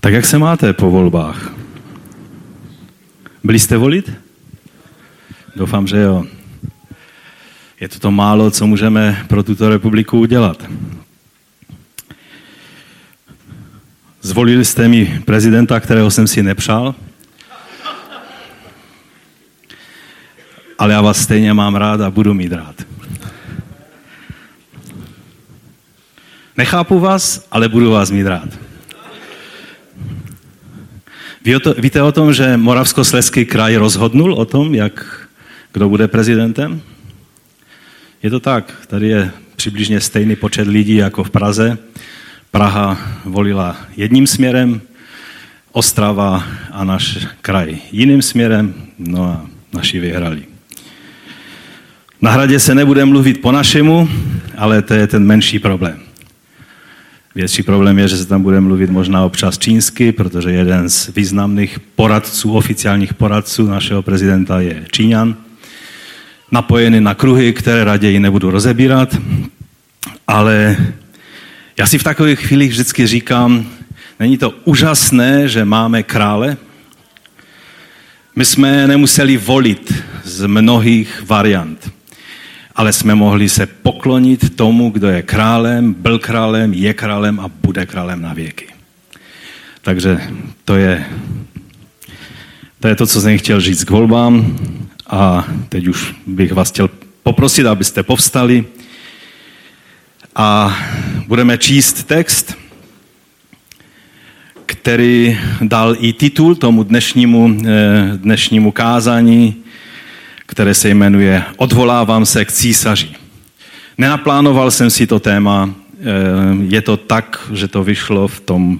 Tak jak se máte po volbách? Byli jste volit? Doufám, že jo. Je to to málo, co můžeme pro tuto republiku udělat. Zvolili jste mi prezidenta, kterého jsem si nepřál, ale já vás stejně mám rád a budu mít rád. Nechápu vás, ale budu vás mít rád. Víte o tom, že Moravskoslezský kraj rozhodnul o tom, jak, kdo bude prezidentem? Je to tak. Tady je přibližně stejný počet lidí jako v Praze. Praha volila jedním směrem, Ostrava a náš kraj jiným směrem, no a naši vyhrali. Na hradě se nebude mluvit po našemu, ale to je ten menší problém. Větší problém je, že se tam bude mluvit možná občas čínsky, protože jeden z významných poradců, oficiálních poradců našeho prezidenta je Číňan, napojený na kruhy, které raději nebudu rozebírat, ale já si v takových chvílích vždycky říkám, není to úžasné, že máme krále? My jsme nemuseli volit z mnohých variant ale jsme mohli se poklonit tomu, kdo je králem, byl králem, je králem a bude králem na věky. Takže to je, to je to, co jsem chtěl říct k volbám. A teď už bych vás chtěl poprosit, abyste povstali. A budeme číst text, který dal i titul tomu dnešnímu, eh, dnešnímu kázání které se jmenuje Odvolávám se k císaři. Nenaplánoval jsem si to téma, eh, je to tak, že to vyšlo v tom,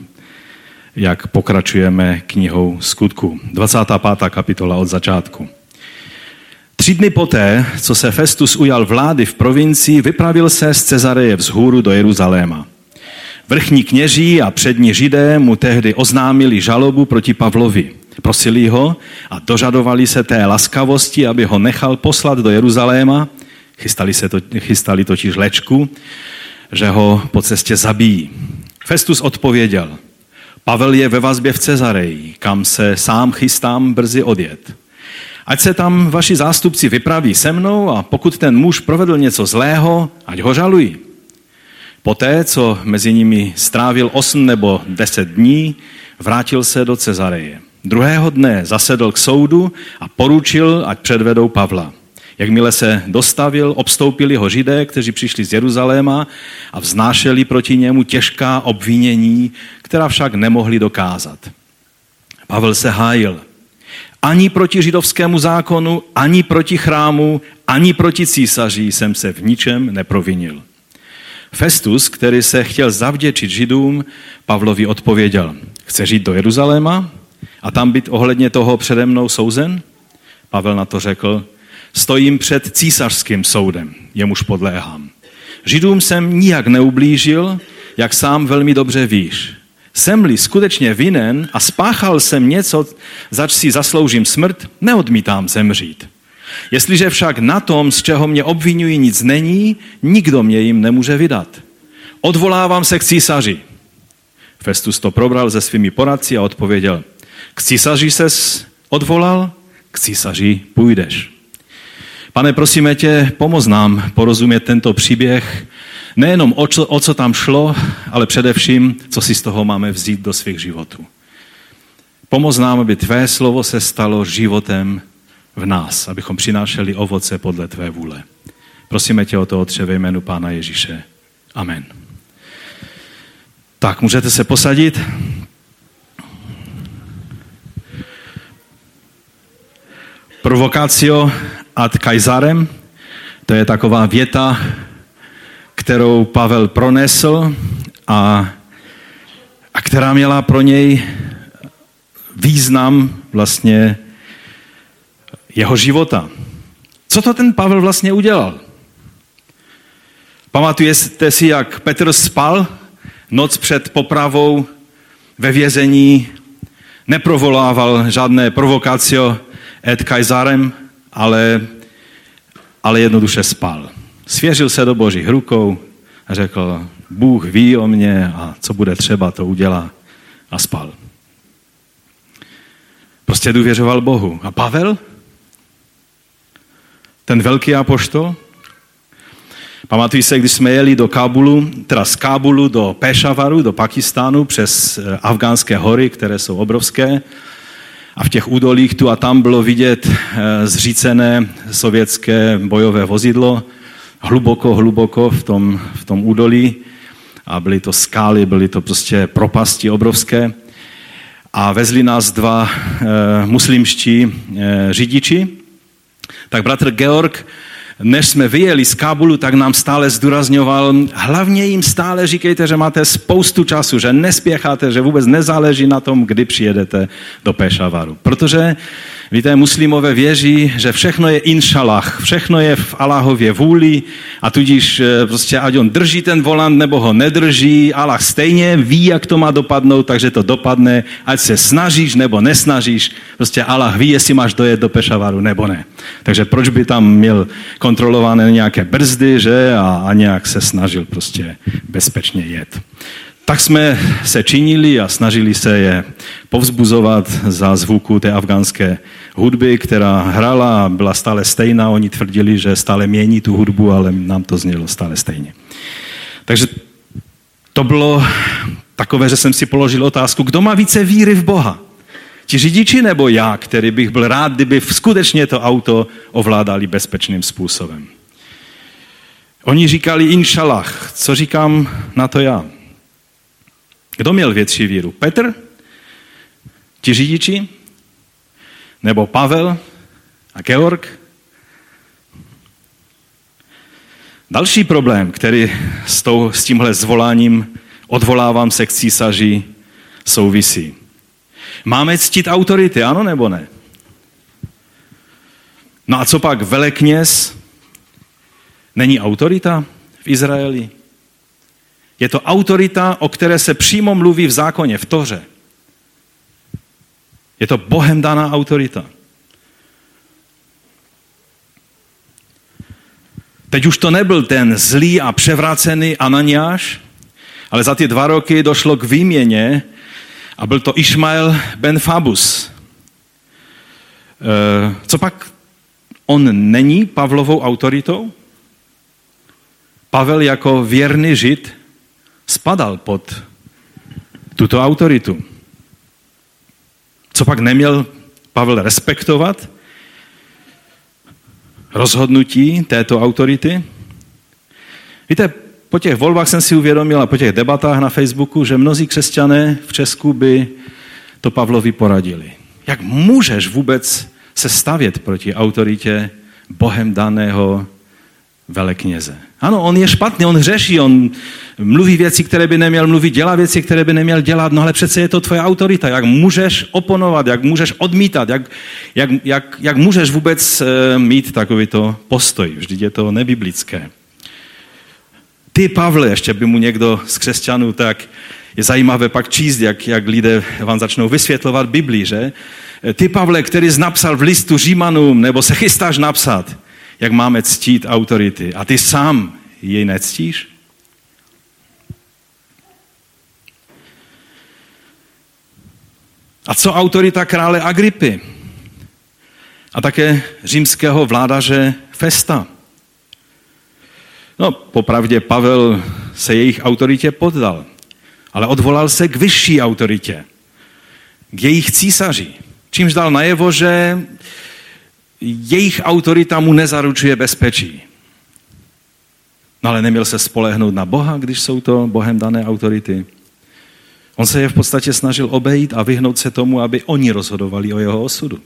jak pokračujeme knihou skutku. 25. kapitola od začátku. Tři dny poté, co se Festus ujal vlády v provincii, vypravil se z Cezareje vzhůru do Jeruzaléma. Vrchní kněží a přední židé mu tehdy oznámili žalobu proti Pavlovi. Prosili ho a dožadovali se té laskavosti, aby ho nechal poslat do Jeruzaléma. Chystali, se to, chystali totiž lečku, že ho po cestě zabijí. Festus odpověděl, Pavel je ve vazbě v Cezareji, kam se sám chystám brzy odjet. Ať se tam vaši zástupci vypraví se mnou a pokud ten muž provedl něco zlého, ať ho žalují. Poté, co mezi nimi strávil osm nebo deset dní, vrátil se do Cezareje. Druhého dne zasedl k soudu a poručil, ať předvedou Pavla. Jakmile se dostavil, obstoupili ho židé, kteří přišli z Jeruzaléma a vznášeli proti němu těžká obvinění, která však nemohli dokázat. Pavel se hájil. Ani proti židovskému zákonu, ani proti chrámu, ani proti císaři jsem se v ničem neprovinil. Festus, který se chtěl zavděčit židům, Pavlovi odpověděl, chce jít do Jeruzaléma a tam být ohledně toho přede mnou souzen? Pavel na to řekl, stojím před císařským soudem, jemuž podléhám. Židům jsem nijak neublížil, jak sám velmi dobře víš. Jsem-li skutečně vinen a spáchal jsem něco, zač si zasloužím smrt, neodmítám zemřít. Jestliže však na tom, z čeho mě obvinují, nic není, nikdo mě jim nemůže vydat. Odvolávám se k císaři. Festus to probral se svými poradci a odpověděl, k císaři ses odvolal, k císaři půjdeš. Pane, prosíme tě, pomoz nám porozumět tento příběh, nejenom o co, o co tam šlo, ale především, co si z toho máme vzít do svých životů. Pomoz nám, aby tvé slovo se stalo životem v nás, abychom přinášeli ovoce podle tvé vůle. Prosíme tě o to, Otře, ve jménu Pána Ježíše. Amen. Tak, můžete se posadit. Provocatio ad Caesarem, to je taková věta, kterou Pavel pronesl a, a která měla pro něj význam vlastně jeho života. Co to ten Pavel vlastně udělal? Pamatujete si, jak Petr spal noc před popravou ve vězení, neprovolával žádné provokacio Ed Kajzarem, ale, ale jednoduše spal. Svěřil se do božích rukou a řekl, Bůh ví o mě a co bude třeba, to udělá a spal. Prostě důvěřoval Bohu. A Pavel? Ten velký apoštol? Pamatuji se, když jsme jeli do Kábulu, teda z Kábulu do Pešavaru, do Pakistánu, přes eh, afgánské hory, které jsou obrovské. A v těch údolích tu a tam bylo vidět eh, zřícené sovětské bojové vozidlo, hluboko, hluboko v tom, v tom údolí. A byly to skály, byly to prostě propasti obrovské. A vezli nás dva e, muslimští e, řidiči. Tak bratr Georg než jsme vyjeli z Kábulu, tak nám stále zdůrazňoval, hlavně jim stále říkejte, že máte spoustu času, že nespěcháte, že vůbec nezáleží na tom, kdy přijedete do Pešavaru. Protože Víte, muslimové věří, že všechno je inšalach, všechno je v Allahově vůli a tudíž eh, prostě ať on drží ten volant nebo ho nedrží, Allah stejně ví, jak to má dopadnout, takže to dopadne, ať se snažíš nebo nesnažíš, prostě Allah ví, jestli máš dojet do Pešavaru nebo ne. Takže proč by tam měl kontrolované nějaké brzdy, že a, a nějak se snažil prostě bezpečně jet. Tak jsme se činili a snažili se je povzbuzovat za zvuku té afgánské hudby, která hrala a byla stále stejná. Oni tvrdili, že stále mění tu hudbu, ale nám to znělo stále stejně. Takže to bylo takové, že jsem si položil otázku, kdo má více víry v Boha? Ti řidiči nebo já, který bych byl rád, kdyby skutečně to auto ovládali bezpečným způsobem. Oni říkali inšalach. Co říkám na to já? Kdo měl větší víru? Petr? Ti řidiči? Nebo Pavel a Georg? Další problém, který s, tou, s tímhle zvoláním odvolávám se k císaři souvisí. Máme ctít autority, ano nebo ne? No a co pak velekněz? Není autorita v Izraeli? Je to autorita, o které se přímo mluví v zákoně, v Toře. Je to Bohem daná autorita. Teď už to nebyl ten zlý a převrácený Ananiáš, ale za ty dva roky došlo k výměně a byl to Išmael ben Fabus. E, co pak on není Pavlovou autoritou? Pavel jako věrný žid spadal pod tuto autoritu. Co pak neměl Pavel respektovat? Rozhodnutí této autority? Víte, po těch volbách jsem si uvědomil a po těch debatách na Facebooku, že mnozí křesťané v Česku by to Pavlovi poradili. Jak můžeš vůbec se stavět proti autoritě Bohem daného velekněze. Ano, on je špatný, on hřeší, on mluví věci, které by neměl mluvit, dělá věci, které by neměl dělat, no ale přece je to tvoje autorita. Jak můžeš oponovat, jak můžeš odmítat, jak, jak, jak, jak můžeš vůbec eh, mít takovýto postoj. Vždyť je to nebiblické. Ty, Pavle, ještě by mu někdo z křesťanů tak je zajímavé pak číst, jak, jak lidé vám začnou vysvětlovat Biblii, že? Ty, Pavle, který jsi napsal v listu Římanům, nebo se chystáš napsat, jak máme ctít autority. A ty sám jej nectíš? A co autorita krále Agripy? A také římského vládaře Festa. No, popravdě Pavel se jejich autoritě poddal, ale odvolal se k vyšší autoritě, k jejich císaři. Čímž dal najevo, že jejich autorita mu nezaručuje bezpečí. No ale neměl se spolehnout na Boha, když jsou to Bohem dané autority. On se je v podstatě snažil obejít a vyhnout se tomu, aby oni rozhodovali o jeho osudu.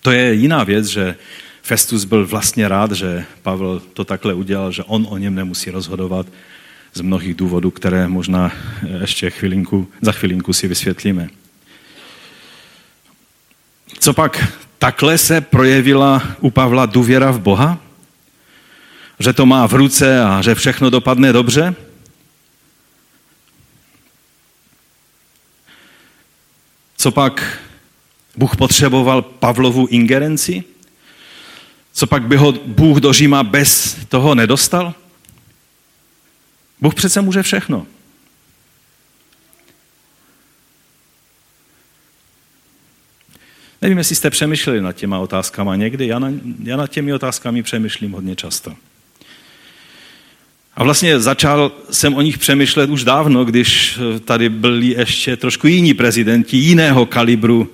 To je jiná věc, že Festus byl vlastně rád, že Pavel to takhle udělal, že on o něm nemusí rozhodovat z mnohých důvodů, které možná ještě chvilinku, za chvilinku si vysvětlíme. Co pak takhle se projevila u Pavla důvěra v Boha? Že to má v ruce a že všechno dopadne dobře? Co pak Bůh potřeboval Pavlovu ingerenci? Co pak by ho Bůh do Říma bez toho nedostal? Bůh přece může všechno. Nevím, jestli jste přemýšleli nad těma otázkama někdy. Já, na, já nad těmi otázkami přemýšlím hodně často. A vlastně začal jsem o nich přemýšlet už dávno, když tady byli ještě trošku jiní prezidenti jiného kalibru,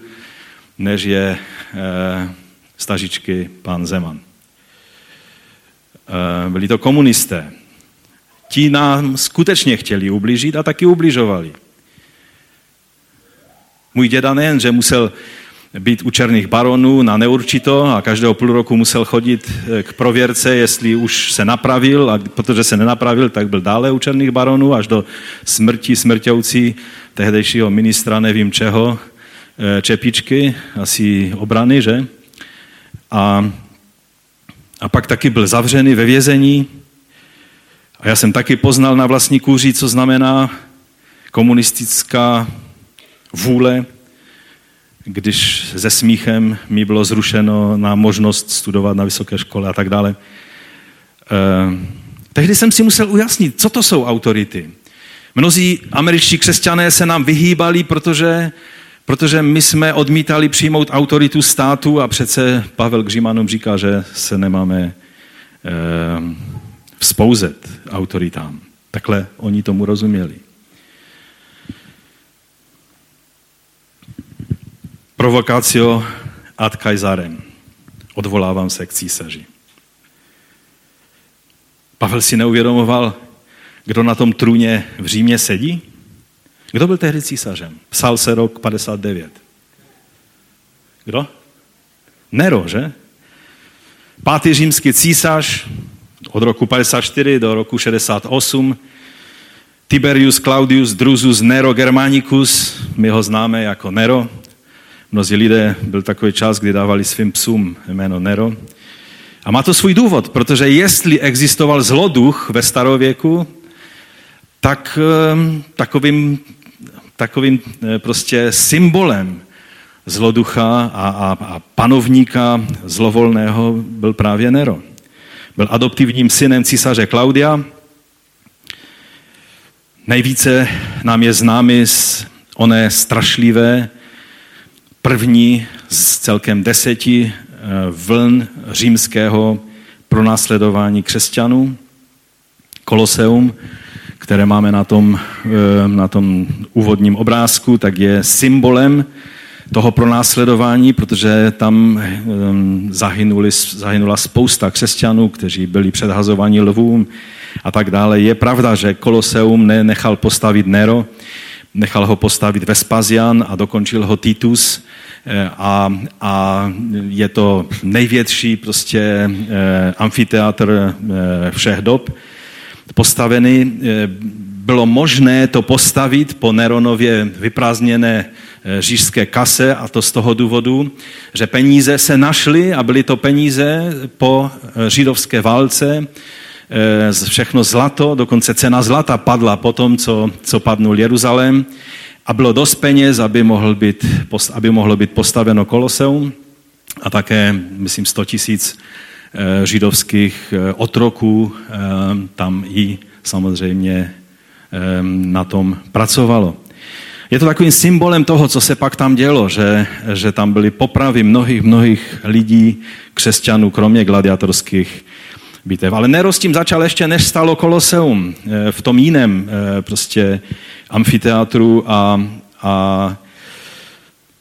než je eh, stažičky pan Zeman. Eh, byli to komunisté. Ti nám skutečně chtěli ublížit a taky ubližovali. Můj děda nejen, že musel být u černých baronů na neurčito a každého půl roku musel chodit eh, k prověrce, jestli už se napravil a protože se nenapravil, tak byl dále u černých baronů až do smrti smrťoucí tehdejšího ministra nevím čeho, eh, Čepičky, asi obrany, že? A, a pak taky byl zavřený ve vězení. A já jsem taky poznal na vlastní kůži, co znamená komunistická vůle, když se smíchem mi bylo zrušeno na možnost studovat na vysoké škole a tak dále. Eh, tehdy jsem si musel ujasnit, co to jsou autority. Mnozí američtí křesťané se nám vyhýbali, protože, protože my jsme odmítali přijmout autoritu státu a přece Pavel Gřimanům říká, že se nemáme eh, vzpouzet autoritám. Takhle oni tomu rozuměli. Provokátio ad Kaisarem. Odvolávám se k císaři. Pavel si neuvědomoval, kdo na tom trůně v Římě sedí? Kdo byl tehdy císařem? Psal se rok 59. Kdo? Nero, že? Pátý římský císař od roku 54 do roku 68. Tiberius Claudius Drusus Nero Germanicus, my ho známe jako Nero, Mnozí lidé, byl takový čas, kdy dávali svým psům jméno Nero. A má to svůj důvod, protože jestli existoval zloduch ve starověku, tak ehm, takovým, takovým eh, prostě symbolem zloducha a, a, a panovníka zlovolného byl právě Nero. Byl adoptivním synem císaře Klaudia. Nejvíce nám je známy z oné strašlivé první z celkem deseti eh, vln římského pronásledování křesťanů, Koloseum, které máme na tom, eh, na tom úvodním obrázku, tak je symbolem toho pronásledování, protože tam eh, zahynuli, zahynula spousta křesťanů, kteří byli předhazováni lvům a tak dále. Je pravda, že Koloseum nenechal postavit Nero, nechal ho postavit Vespasian a dokončil ho Titus, Eh, a, a je to největší prostě eh, amfiteátr eh, všech dob postavený. Bylo možné to postavit po Neronově vyprázdněné řížské kase a to z toho důvodu, že peníze se našly a byly to peníze po židovské válce, všechno zlato, dokonce cena zlata padla po tom, co, co padnul Jeruzalém a bylo dost peněz, aby, mohl být, aby mohlo být postaveno koloseum a také, myslím, 100 tisíc eh, židovských eh, otroků eh, tam i samozřejmě na tom pracovalo. Je to takovým symbolem toho, co se pak tam dělo, že, že tam byly popravy mnohých, mnohých lidí, křesťanů, kromě gladiatorských bitev. Ale Nero s tím začal ještě, než stalo Koloseum v tom jiném prostě amfiteátru a, a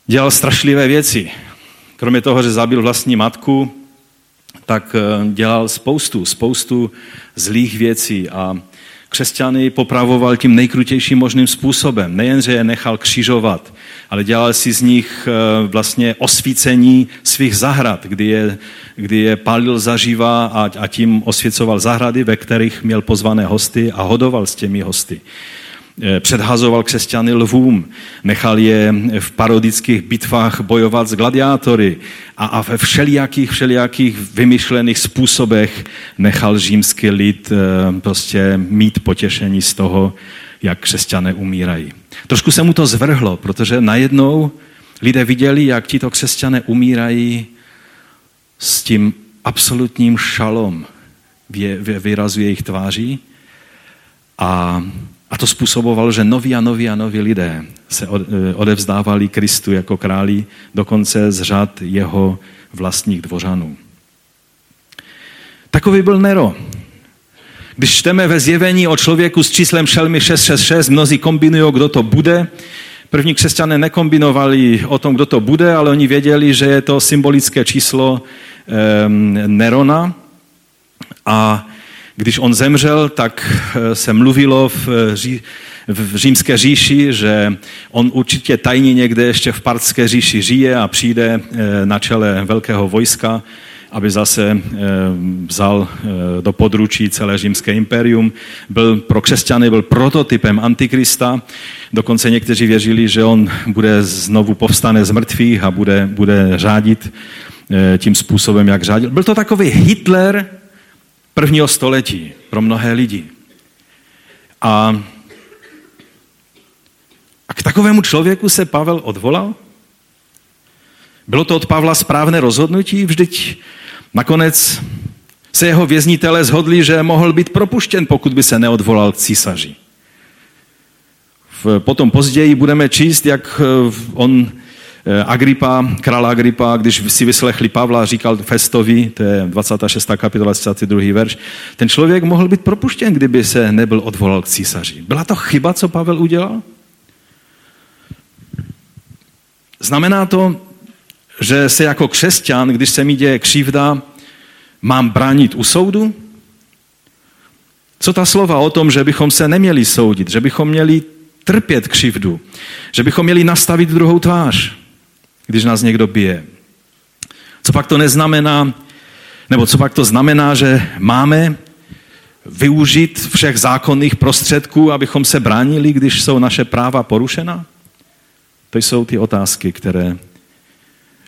dělal strašlivé věci. Kromě toho, že zabil vlastní matku, tak eh, dělal spoustu, spoustu zlých věcí a křesťany popravoval tím nejkrutějším možným způsobem. Nejen, že je nechal křižovat, ale dělal si z nich eh, vlastně osvícení svých zahrad, kdy je, kdy je palil zaživa a, a tím osvěcoval zahrady, ve kterých měl pozvané hosty a hodoval s těmi hosty. Eh, předhazoval křesťany lvům, nechal je v parodických bitvách bojovat s gladiátory a, a ve všelijakých, všelijakých vymyšlených způsobech nechal římský lid eh, prostě mít potěšení z toho, jak křesťané umírají. Trošku se mu to zvrhlo, protože najednou lidé viděli, jak tito křesťané umírají s tím absolutním šalom výrazu jejich tváří a A to způsobovalo, že noví a noví a noví lidé se odevzdávali Kristu jako králi, dokonce z řad jeho vlastních dvořanů. Takový byl Nero. Když čteme ve zjevení o člověku s číslem šelmy 666, mnozí kombinují, kdo to bude. První křesťané nekombinovali o tom, kdo to bude, ale oni věděli, že je to symbolické číslo um, Nerona. A když on zemřel, tak eh, se mluvilo v, eh, v římské říši, že on určitě tajně někde ještě v partské říši žije a přijde eh, na čele velkého vojska aby zase vzal do područí celé římské impérium. Byl pro křesťany byl prototypem antikrista. Dokonce někteří věřili, že on bude znovu povstane z mrtvých a bude, bude řádit tím způsobem, jak řádil. Byl to takový Hitler prvního století pro mnohé lidi. A, a k takovému člověku se Pavel odvolal? Bylo to od Pavla správné rozhodnutí? Vždyť nakonec se jeho věznitelé zhodli, že mohl být propuštěn, pokud by se neodvolal k císaři. Potom později budeme číst, jak eh, on Agripa, král Agripa, když si vyslechli Pavla, říkal Festovi, to je 26. kapitola, 22. verš, ten člověk mohl být propuštěn, kdyby se nebyl odvolal k císaři. Byla to chyba, co Pavel udělal? Znamená to, že se jako křesťan, když se mi děje křivda, mám bránit u soudu? Co ta slova o tom, že bychom se neměli soudit, že bychom měli trpět křivdu, že bychom měli nastavit druhou tvář, když nás někdo bije? Co pak to neznamená, nebo co pak to znamená, že máme využít všech zákonných prostředků, abychom se bránili, když jsou naše práva porušena? To jsou ty otázky, které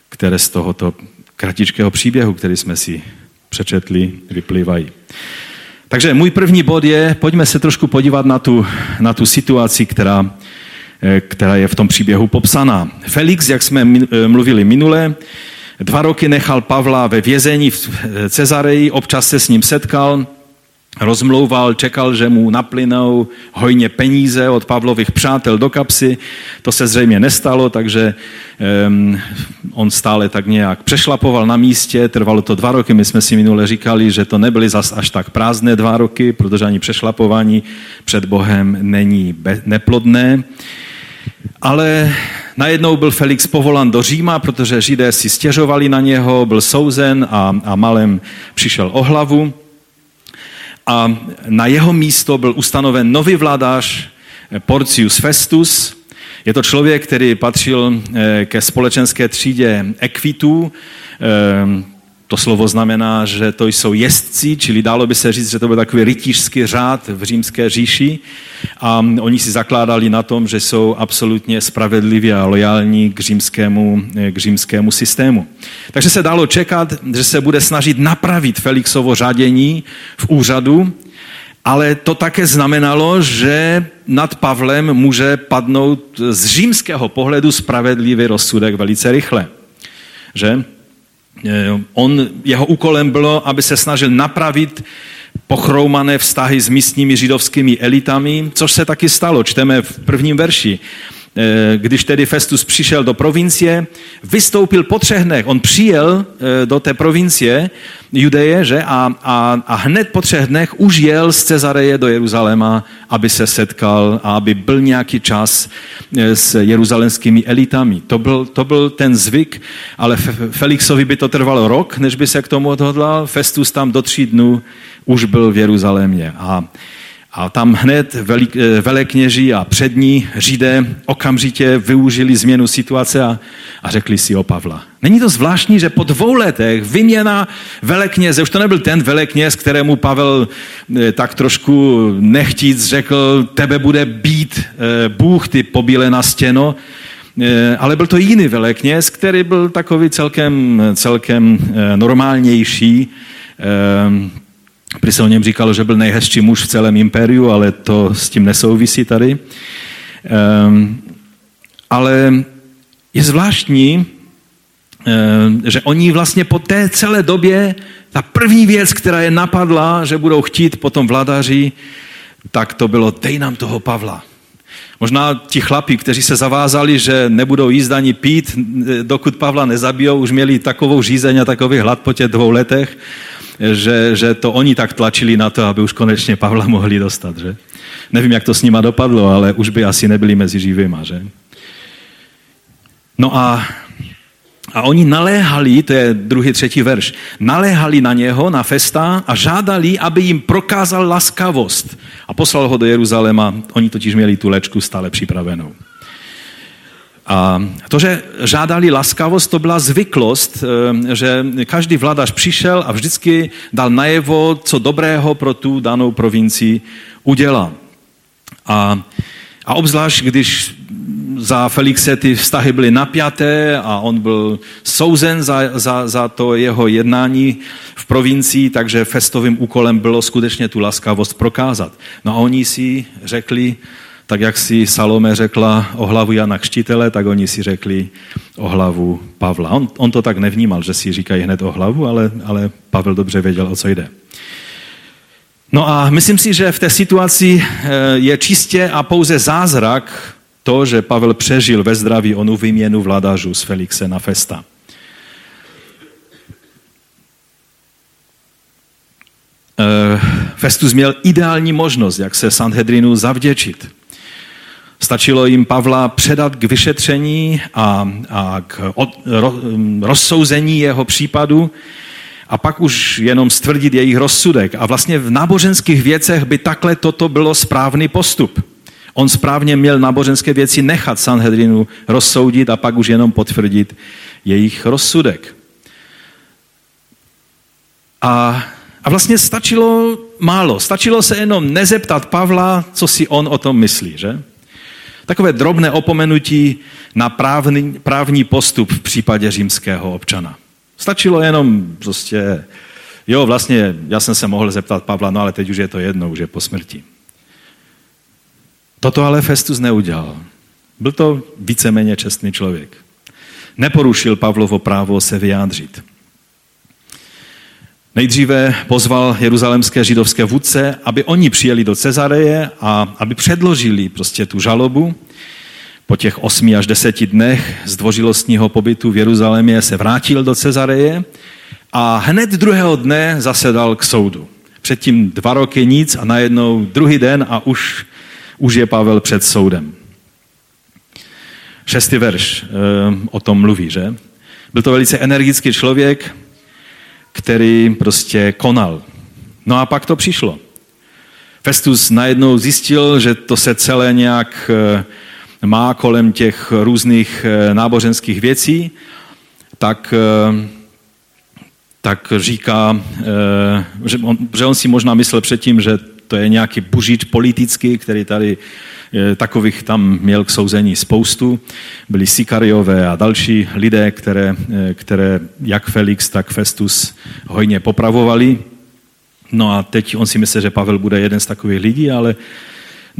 které z tohoto kratičkého příběhu, který jsme si přečetli, vyplývají. Takže můj první bod je, pojďme se trošku podívat na tu, na tu situaci, která, která je v tom příběhu popsaná. Felix, jak jsme eh, mluvili minule, dva roky nechal Pavla ve vězení v eh, Cezareji, občas se s ním setkal, rozmlouval, čekal, že mu naplynou hojně peníze od Pavlových přátel do kapsy. To se zřejmě nestalo, takže um, on stále tak nějak přešlapoval na místě. Trvalo to dva roky. My jsme si minule říkali, že to nebyly zas až tak prázdné dva roky, protože ani přešlapování před Bohem není neplodné. Ale najednou byl Felix povolán do Říma, protože Židé si stěžovali na něho, byl souzen a, a malem přišel o hlavu a na jeho místo byl ustanoven nový vladař eh, Porcius Festus. Je to člověk, který patřil eh, ke společenské třídě ekvitů. Eh, to slovo znamená, že to jsou jezdci, čili dalo by se říct, že to byl takový rytířský řád v římské říši. A oni si zakládali na tom, že jsou absolutně spravedliví a lojální k římskému, k římskému systému. Takže se dalo čekat, že se bude snažit napravit Felixovo řadění v úřadu, ale to také znamenalo, že nad Pavlem může padnout z římského pohledu spravedlivý rozsudek velice rychle. Že? Eh, on, jeho úkolem bylo, aby se snažil napravit pochroumané vztahy s místními židovskými elitami, což se taky stalo. Čteme v prvním verši. Eh, když tedy Festus přišel do provincie, vystoupil po třech dnech. On přijel eh, do té provincie Judeje, že? A, a, a hned po třech dnech už jel z Cezareje do Jeruzaléma, aby se setkal a aby byl nějaký čas eh, s jeruzalemskými elitami. To byl, to byl ten zvyk, ale Felixovi by to trvalo rok, než by se k tomu odhodlal. Festus tam do tří dnů už byl v Jeruzalémě. A a tam hned eh, velekněží a přední řídé okamžitě využili změnu situace a, a řekli si o Pavla. Není to zvláštní, že po dvou letech vyměna velekněze, už to nebyl ten velekněz, kterému Pavel eh, tak trošku nechtíc řekl, tebe bude být eh, Bůh, ty pobíle na stěno, ale byl to jiný velekněz, který byl takový celkem, celkem normálnější, Prý se o něm říkalo, že byl nejhezčí muž v celém impériu, ale to s tím nesouvisí tady. Um, ale je zvláštní, um, že oni vlastně po té celé době, ta první věc, která je napadla, že budou chtít potom vladaři, tak to bylo, dej nám toho Pavla. Možná ti chlapi, kteří se zavázali, že nebudou jíst ani pít, dokud Pavla nezabijou, už měli takovou žízeň a takový hlad po těch dvou letech, že, že to oni tak tlačili na to, aby už konečně Pavla mohli dostat. Že? Nevím, jak to s nima dopadlo, ale už by asi nebyli mezi živýma. Že? No a a oni naléhali, to je druhý, třetí verš, naléhali na něho, na Festa a žádali, aby jim prokázal laskavost. A poslal ho do Jeruzaléma, oni totiž měli tu lečku stále připravenou. A to, že žádali laskavost, to byla zvyklost, eh, že každý vladař přišel a vždycky dal najevo, co dobrého pro tu danou provincii udělal. A, a obzvlášť, když za Felixe ty vztahy byly napjaté a on byl souzen za, za, za to jeho jednání v provincii, takže festovým úkolem bylo skutečně tu laskavost prokázat. No a oni si řekli, tak jak si Salome řekla o hlavu Jana Kštitele, tak oni si řekli o hlavu Pavla. On, on to tak nevnímal, že si říkají hned o hlavu, ale, ale Pavel dobře věděl, o co jde. No a myslím si, že v té situaci eh, je čistě a pouze zázrak to, že Pavel přežil ve zdraví onu výměnu vladařů z Felixe na Festa. Eh, Festus měl ideální možnost, jak se Sanhedrinu zavděčit. Stačilo jim Pavla předat k vyšetření a, a k od, ro, rozsouzení jeho případu a pak už jenom stvrdit jejich rozsudek. A vlastně v náboženských věcech by takhle toto bylo správný postup. On správně měl náboženské věci nechat Sanhedrinu rozsoudit a pak už jenom potvrdit jejich rozsudek. A, a vlastně stačilo málo. Stačilo se jenom nezeptat Pavla, co si on o tom myslí, že? Takové drobné opomenutí na právní, právní postup v případě římského občana. Stačilo jenom prostě, jo, vlastně já jsem se mohl zeptat Pavla, no ale teď už je to jedno, už je po smrti. Toto ale Festus neudělal. Byl to víceméně čestný člověk. Neporušil Pavlovo právo se vyjádřit. Nejdříve pozval jeruzalemské židovské vůdce, aby oni přijeli do Cezareje a aby předložili prostě tu žalobu. Po těch osmi až deseti dnech zdvořilostního pobytu v Jeruzalémě se vrátil do Cezareje a hned druhého dne zasedal k soudu. Předtím dva roky nic a najednou druhý den a už už je Pavel před soudem. Šestý verš e, o tom mluví, že? Byl to velice energický člověk, který prostě konal. No a pak to přišlo. Festus najednou zjistil, že to se celé nějak eh, má kolem těch různých eh, náboženských věcí, tak, tak říká, že on, že on si možná myslel předtím, že to je nějaký bužič politický, který tady eh, takových tam měl k souzení spoustu. Byli Sikariové a další lidé, které, eh, které jak Felix, tak Festus hojně popravovali. No a teď on si myslí, že Pavel bude jeden z takových lidí, ale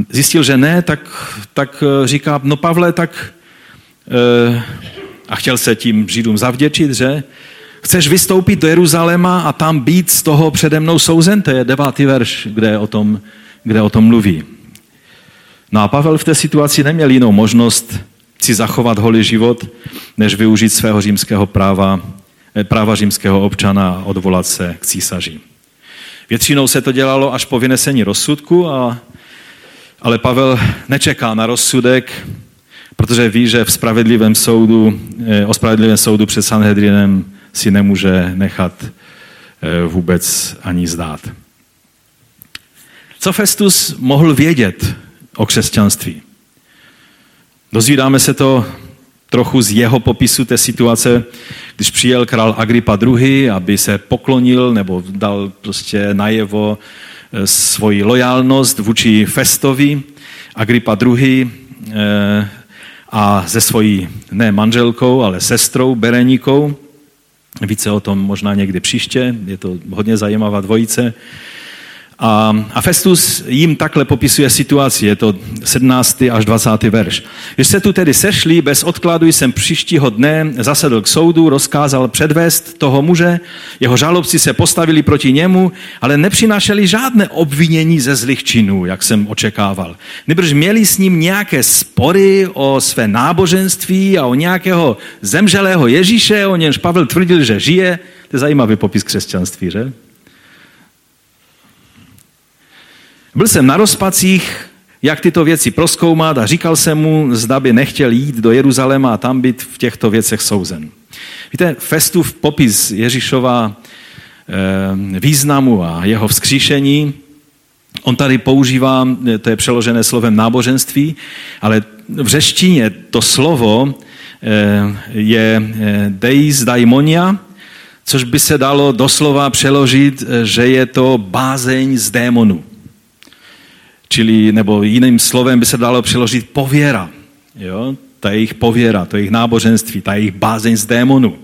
zjistil, že ne, tak, tak eh, říká, no Pavle, tak a chtěl se tím Židům zavděčit, že Chceš vystoupit do Jeruzaléma a tam být z toho přede mnou souzen? To je devátý verš, kde o tom, kde o tom mluví. No a Pavel v té situaci neměl jinou možnost si zachovat holý život, než využít svého římského práva, eh, práva římského občana a odvolat se k císaři. Většinou se to dělalo až po vynesení rozsudku, a, ale Pavel nečeká na rozsudek, protože ví, že v spravedlivém soudu, eh, o spravedlivém soudu před Sanhedrinem si nemůže nechat eh, vůbec ani zdát. Co Festus mohl vědět o křesťanství? Dozvídáme se to trochu z jeho popisu té situace, když přijel král Agripa II., aby se poklonil nebo dal prostě najevo eh, svoji lojálnost vůči Festovi. Agripa II. Eh, a se svojí ne manželkou, ale sestrou Bereníkou více o tom možná někdy příště, je to hodně zajímavá dvojice. A, a Festus jim takhle popisuje situaci, je to 17. až 20. verš. Když se tu tedy sešli, bez odkladu jsem příštího dne zasedl k soudu, rozkázal předvést toho muže, jeho žalobci se postavili proti němu, ale nepřinášeli žádné obvinění ze zlých činů, jak jsem očekával. Nebrž měli s ním nějaké spory o své náboženství a o nějakého zemřelého Ježíše, o němž Pavel tvrdil, že žije. To je zajímavý popis křesťanství, že? Byl jsem na rozpacích, jak tyto věci proskoumat a říkal jsem mu, zda by nechtěl jít do Jeruzaléma a tam být v těchto věcech souzen. Víte, Festův popis Ježíšova eh, významu a jeho vzkříšení, on tady používá, to je přeložené slovem náboženství, ale v řeštině to slovo eh, je eh, deis daimonia, což by se dalo doslova přeložit, že je to bázeň z démonů. Čili, nebo jiným slovem by se dalo přeložit pověra. Jo? Ta jejich pověra, to jejich náboženství, ta jejich bázeň z démonu.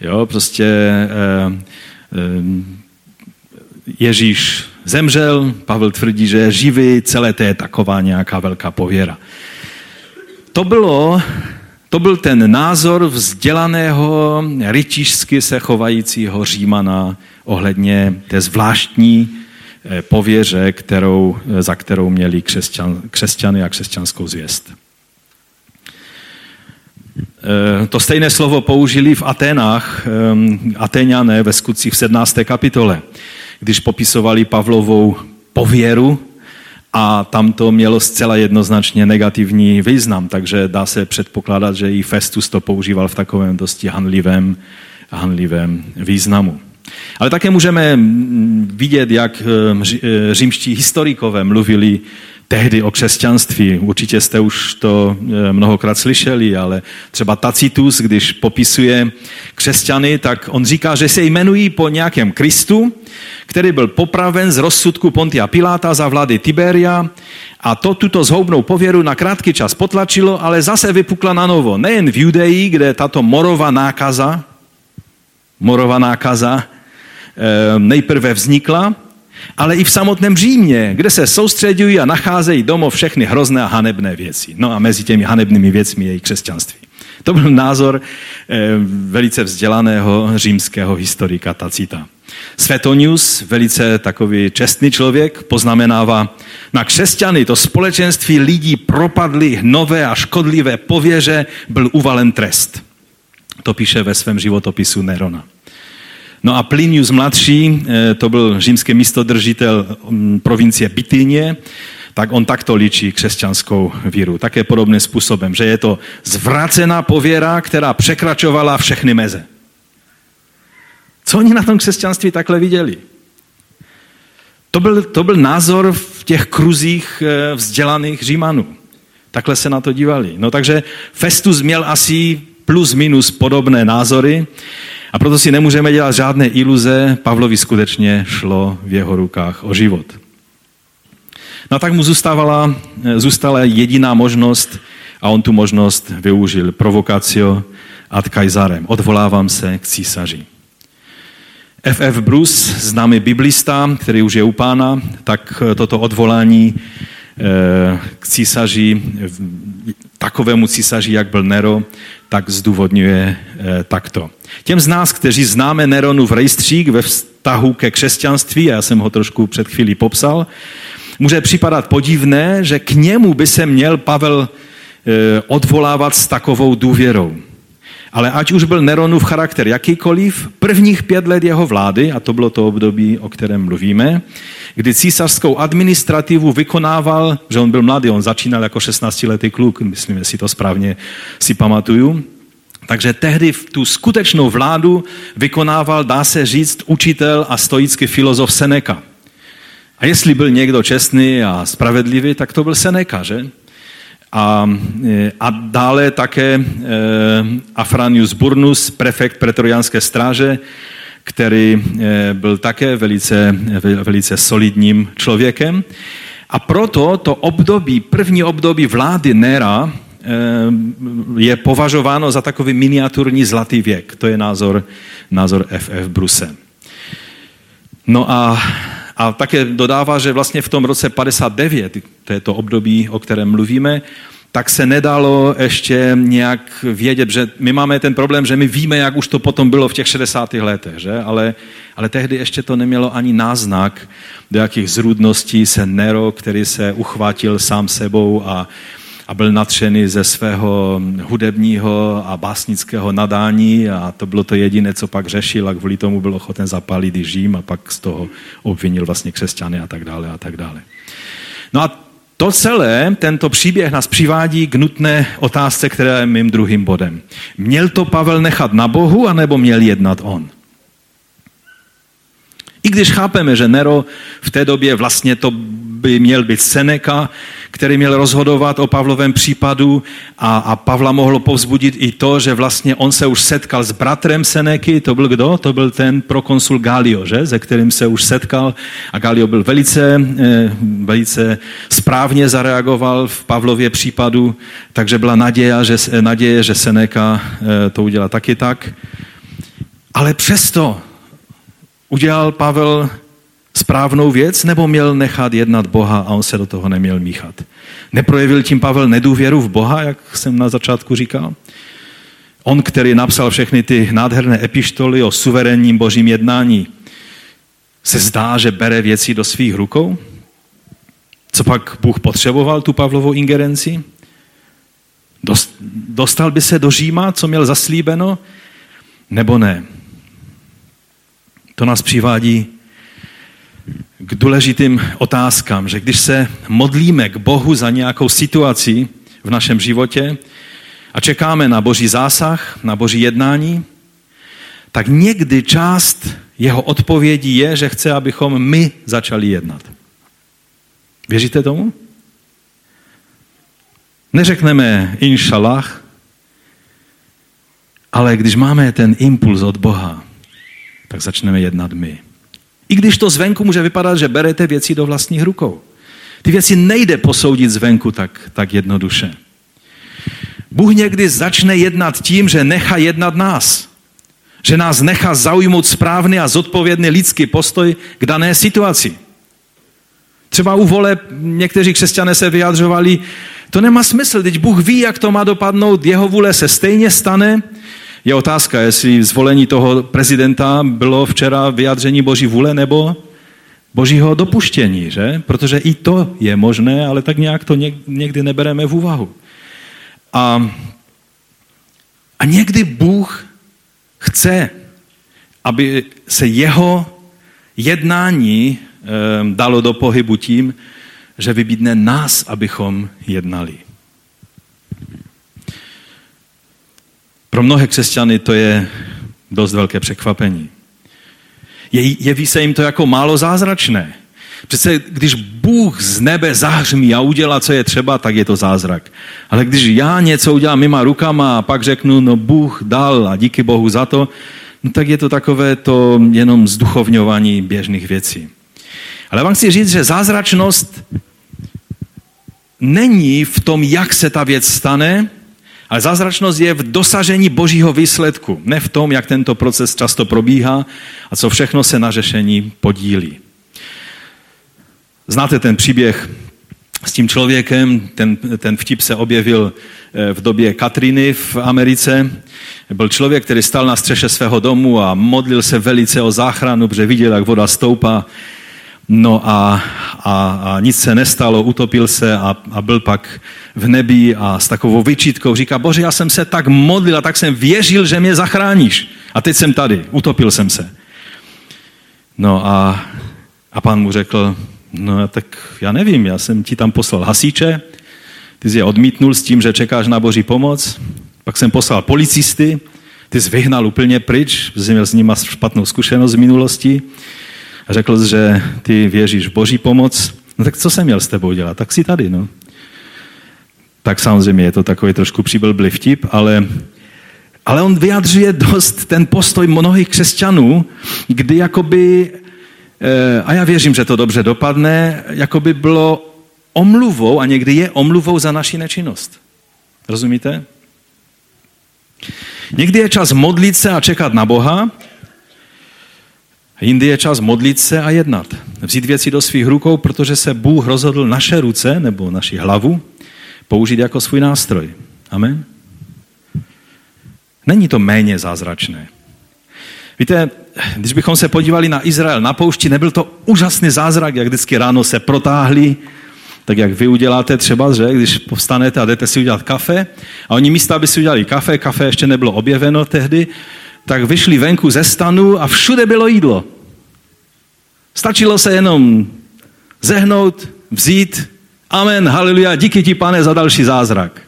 Jo? Prostě eh, eh, Ježíš zemřel, Pavel tvrdí, že je živý, celé to je taková nějaká velká pověra. To bylo, to byl ten názor vzdělaného, rytířsky se chovajícího Římana ohledně té zvláštní Eh, pověře, kterou, eh, za kterou měli křesťan, křesťany a křesťanskou zvěst. Eh, to stejné slovo použili v Atenách, Ateňané ve skutcích v 17. kapitole, když popisovali Pavlovou pověru a tam to mělo zcela jednoznačně negativní význam, takže dá se předpokládat, že i Festus to používal v takovém dosti hanlivém, hanlivém významu. Ale také můžeme vidět, jak eh, eh, římští historikové mluvili tehdy o křesťanství. Určitě jste už to eh, mnohokrát slyšeli, ale třeba Tacitus, když popisuje křesťany, tak on říká, že se jmenují po nějakém Kristu, který byl popraven z rozsudku Pontia Piláta za vlády Tiberia a to tuto zhoubnou pověru na krátký čas potlačilo, ale zase vypukla na novo. Nejen v Judeji, kde tato morová nákaza, morová nákaza nejprve vznikla, ale i v samotném Římě, kde se soustředují a nacházejí domov všechny hrozné a hanebné věci. No a mezi těmi hanebnými věcmi je i křesťanství. To byl názor eh, velice vzdělaného římského historika Tacita. Svetonius, velice takový čestný člověk, poznamenává, na křesťany to společenství lidí propadly nové a škodlivé pověře, byl uvalen trest. To píše ve svém životopisu Nerona. No a Plinius mladší, eh, to byl římský místodržitel mm, provincie Bitynie, tak on takto ličí křesťanskou víru. Také podobným způsobem, že je to zvrácená pověra, která překračovala všechny meze. Co oni na tom křesťanství takhle viděli? To byl, to byl názor v těch kruzích eh, vzdělaných Římanů. Takhle se na to dívali. No takže Festus měl asi plus minus podobné názory a proto si nemůžeme dělat žádné iluze, Pavlovi skutečně šlo v jeho rukách o život. No a tak mu zůstávala, zůstala jediná možnost a on tu možnost využil. Provokacio ad kajzarem. Odvolávám se k císaři. F.F. Bruce, známý biblista, který už je u pána, tak toto odvolání eh, k císaři, takovému císaři, jak byl Nero, tak zdůvodňuje eh, takto. Těm z nás, kteří známe Neronův rejstřík ve vztahu ke křesťanství, a já jsem ho trošku před chvílí popsal, může připadat podivné, že k němu by se měl Pavel e, odvolávat s takovou důvěrou. Ale ať už byl Neronův charakter jakýkoliv, prvních pět let jeho vlády, a to bylo to období, o kterém mluvíme, kdy císařskou administrativu vykonával, že on byl mladý, on začínal jako 16-letý kluk, myslím, jestli to správně si pamatuju, takže tehdy tu skutečnou vládu vykonával, dá se říct, učitel a stoický filozof Seneca. A jestli byl někdo čestný a spravedlivý, tak to byl Seneca, že? A, e, a dále také e, Afranius Burnus, prefekt pretoriánské stráže, který e, byl také velice, velice solidním člověkem. A proto to období, první období vlády Nera, je považováno za takový miniaturní zlatý věk. To je názor, názor F.F. Bruse. No a, A také dodává, že vlastně v tom roce 59, to je to období, o kterém mluvíme, tak se nedalo ještě nějak vědět, že my máme ten problém, že my víme, jak už to potom bylo v těch 60. letech, že? Ale, ale tehdy ještě to nemělo ani náznak, do jakých zrůdností se Nero, který se uchvátil sám sebou a, a byl natřený ze svého hudebního a básnického nadání a to bylo to jediné, co pak řešil a kvůli tomu byl ochoten zapálit i Řím a pak z toho obvinil vlastně křesťany a tak dále a tak dále. No a to celé, tento příběh nás přivádí k nutné otázce, která je mým druhým bodem. Měl to Pavel nechat na Bohu, anebo měl jednat on? I když chápeme, že Nero v té době vlastně to by měl být Seneca, který měl rozhodovat o Pavlovém případu a, a Pavla mohlo povzbudit i to, že vlastně on se už setkal s bratrem Seneky, to byl kdo? To byl ten prokonsul Galio, že? ze kterým se už setkal a Galio byl velice, eh, velice správně zareagoval v Pavlově případu, takže byla naděje, že, naděje, že Seneca eh, to udělá taky tak. Ale přesto udělal Pavel správnou věc, nebo měl nechat jednat Boha a on se do toho neměl míchat? Neprojevil tím Pavel nedůvěru v Boha, jak jsem na začátku říkal? On, který napsal všechny ty nádherné epištoly o suverénním božím jednání, se zdá, že bere věci do svých rukou? Co pak Bůh potřeboval tu Pavlovou ingerenci? Dostal by se do Říma, co měl zaslíbeno? Nebo ne? To nás přivádí k důležitým otázkám, že když se modlíme k Bohu za nějakou situaci v našem životě a čekáme na Boží zásah, na Boží jednání, tak někdy část jeho odpovědí je, že chce, abychom my začali jednat. Věříte tomu? Neřekneme inšalach, ale když máme ten impuls od Boha, tak začneme jednat my. I když to zvenku může vypadat, že berete věci do vlastních rukou. Ty věci nejde posoudit zvenku tak, tak jednoduše. Bůh někdy začne jednat tím, že nechá jednat nás. Že nás nechá zaujmout správný a zodpovědný lidský postoj k dané situaci. Třeba u vole někteří křesťané se vyjadřovali, to nemá smysl, teď Bůh ví, jak to má dopadnout, jeho vůle se stejně stane, je otázka, jestli zvolení toho prezidenta bylo včera vyjádření Boží vůle nebo Božího dopuštění, že? Protože i to je možné, ale tak nějak to někdy nebereme v úvahu. A, a někdy Bůh chce, aby se jeho jednání e, dalo do pohybu tím, že vybídne nás, abychom jednali. Pro mnohé křesťany to je dost velké překvapení. Je, jeví se jim to jako málo zázračné. Přece když Bůh z nebe zahřmí a udělá, co je třeba, tak je to zázrak. Ale když já něco udělám mýma rukama a pak řeknu, no Bůh dal a díky Bohu za to, no tak je to takové to jenom zduchovňování běžných věcí. Ale vám chci říct, že zázračnost není v tom, jak se ta věc stane, ale zázračnost je v dosažení božího výsledku, ne v tom, jak tento proces často probíhá a co všechno se na řešení podílí. Znáte ten příběh s tím člověkem, ten, ten vtip se objevil eh, v době Katriny v Americe. Byl člověk, který stal na střeše svého domu a modlil se velice o záchranu, protože viděl, jak voda stoupá No a, a, a nic se nestalo, utopil se a, a byl pak v nebi a s takovou vyčítkou říká, bože, já jsem se tak modlil a tak jsem věřil, že mě zachráníš. A teď jsem tady, utopil jsem se. No a, a pán mu řekl, no tak já nevím, já jsem ti tam poslal hasíče, ty jsi je odmítnul s tím, že čekáš na boží pomoc, pak jsem poslal policisty, ty jsi vyhnal úplně pryč, protože měl s nimi špatnou zkušenost z minulosti a řekl jsi, že ty věříš v boží pomoc, no tak co jsem měl s tebou dělat? Tak si tady, no. Tak samozřejmě je to takový trošku přiblblý vtip, ale, ale on vyjadřuje dost ten postoj mnohých křesťanů, kdy jakoby, eh, a já věřím, že to dobře dopadne, jakoby bylo omluvou a někdy je omluvou za naši nečinnost. Rozumíte? Někdy je čas modlit se a čekat na Boha, Jindy je čas modlit se a jednat. Vzít věci do svých rukou, protože se Bůh rozhodl naše ruce nebo naši hlavu použít jako svůj nástroj. Amen. Není to méně zázračné. Víte, když bychom se podívali na Izrael na poušti, nebyl to úžasný zázrak, jak vždycky ráno se protáhli, tak jak vy uděláte třeba, že když povstanete a jdete si udělat kafe a oni místo, aby si udělali kafe, kafe ještě nebylo objeveno tehdy, tak vyšli venku ze stanu a všude bylo jídlo. Stačilo se jenom zehnout, vzít, amen, haleluja, díky ti, pane, za další zázrak.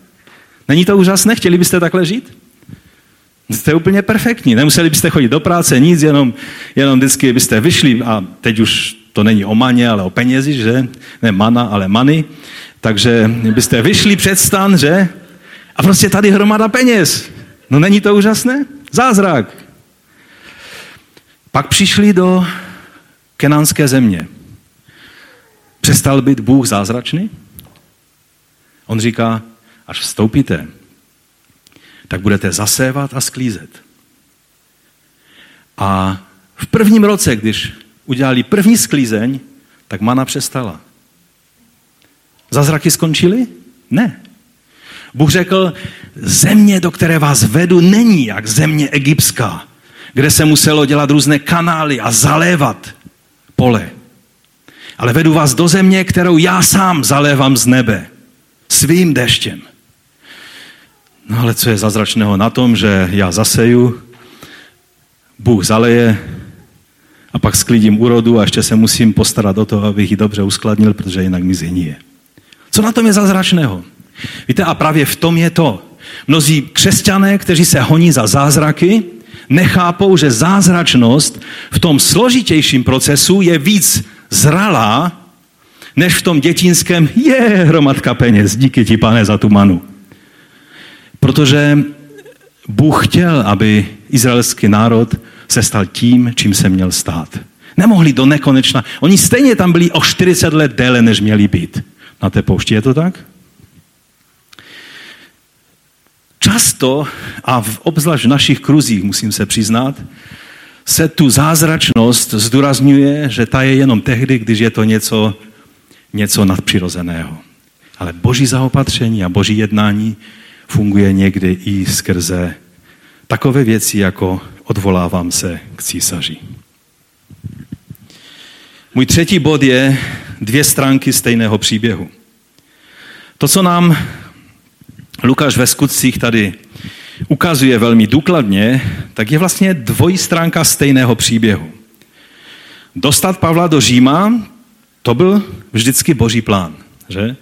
Není to úžasné? Chtěli byste takhle žít? Jste úplně perfektní. Nemuseli byste chodit do práce, nic, jenom, jenom vždycky byste vyšli a teď už to není o maně, ale o penězi, že? Ne mana, ale many. Takže byste vyšli před stan, že? A prostě tady hromada peněz. No není to úžasné? Zázrak. Pak přišli do kenánské země. Přestal být Bůh zázračný? On říká, až vstoupíte, tak budete zasévat a sklízet. A v prvním roce, když udělali první sklízeň, tak mana přestala. Zazraky skončily? Ne. Bůh řekl, země, do které vás vedu, není jak země egyptská, kde se muselo dělat různé kanály a zalévat pole. Ale vedu vás do země, kterou já sám zalévám z nebe. Svým deštěm. No ale co je zazračného na tom, že já zaseju, Bůh zaleje a pak sklidím úrodu a ještě se musím postarat o to, abych ji dobře uskladnil, protože jinak mi zhníje. Co na tom je zázračného? Víte, a právě v tom je to. Mnozí křesťané, kteří se honí za zázraky, nechápou, že zázračnost v tom složitějším procesu je víc zralá, než v tom dětinském je hromadka peněz, díky ti, pane, za tu manu. Protože Bůh chtěl, aby izraelský národ se stal tím, čím se měl stát. Nemohli do nekonečna. Oni stejně tam byli o 40 let déle, než měli být. Na té poušti je to tak? Často, a v, obzvlášť v našich kruzích, musím se přiznat, se tu zázračnost zdůrazňuje, že ta je jenom tehdy, když je to něco, něco nadpřirozeného. Ale boží zaopatření a boží jednání funguje někdy i skrze takové věci, jako odvolávám se k císaři. Můj třetí bod je dvě stránky stejného příběhu. To, co nám Lukáš ve skutcích tady ukazuje velmi důkladně, tak je vlastně dvojí stránka stejného příběhu. Dostat Pavla do Říma, to byl vždycky boží plán, že?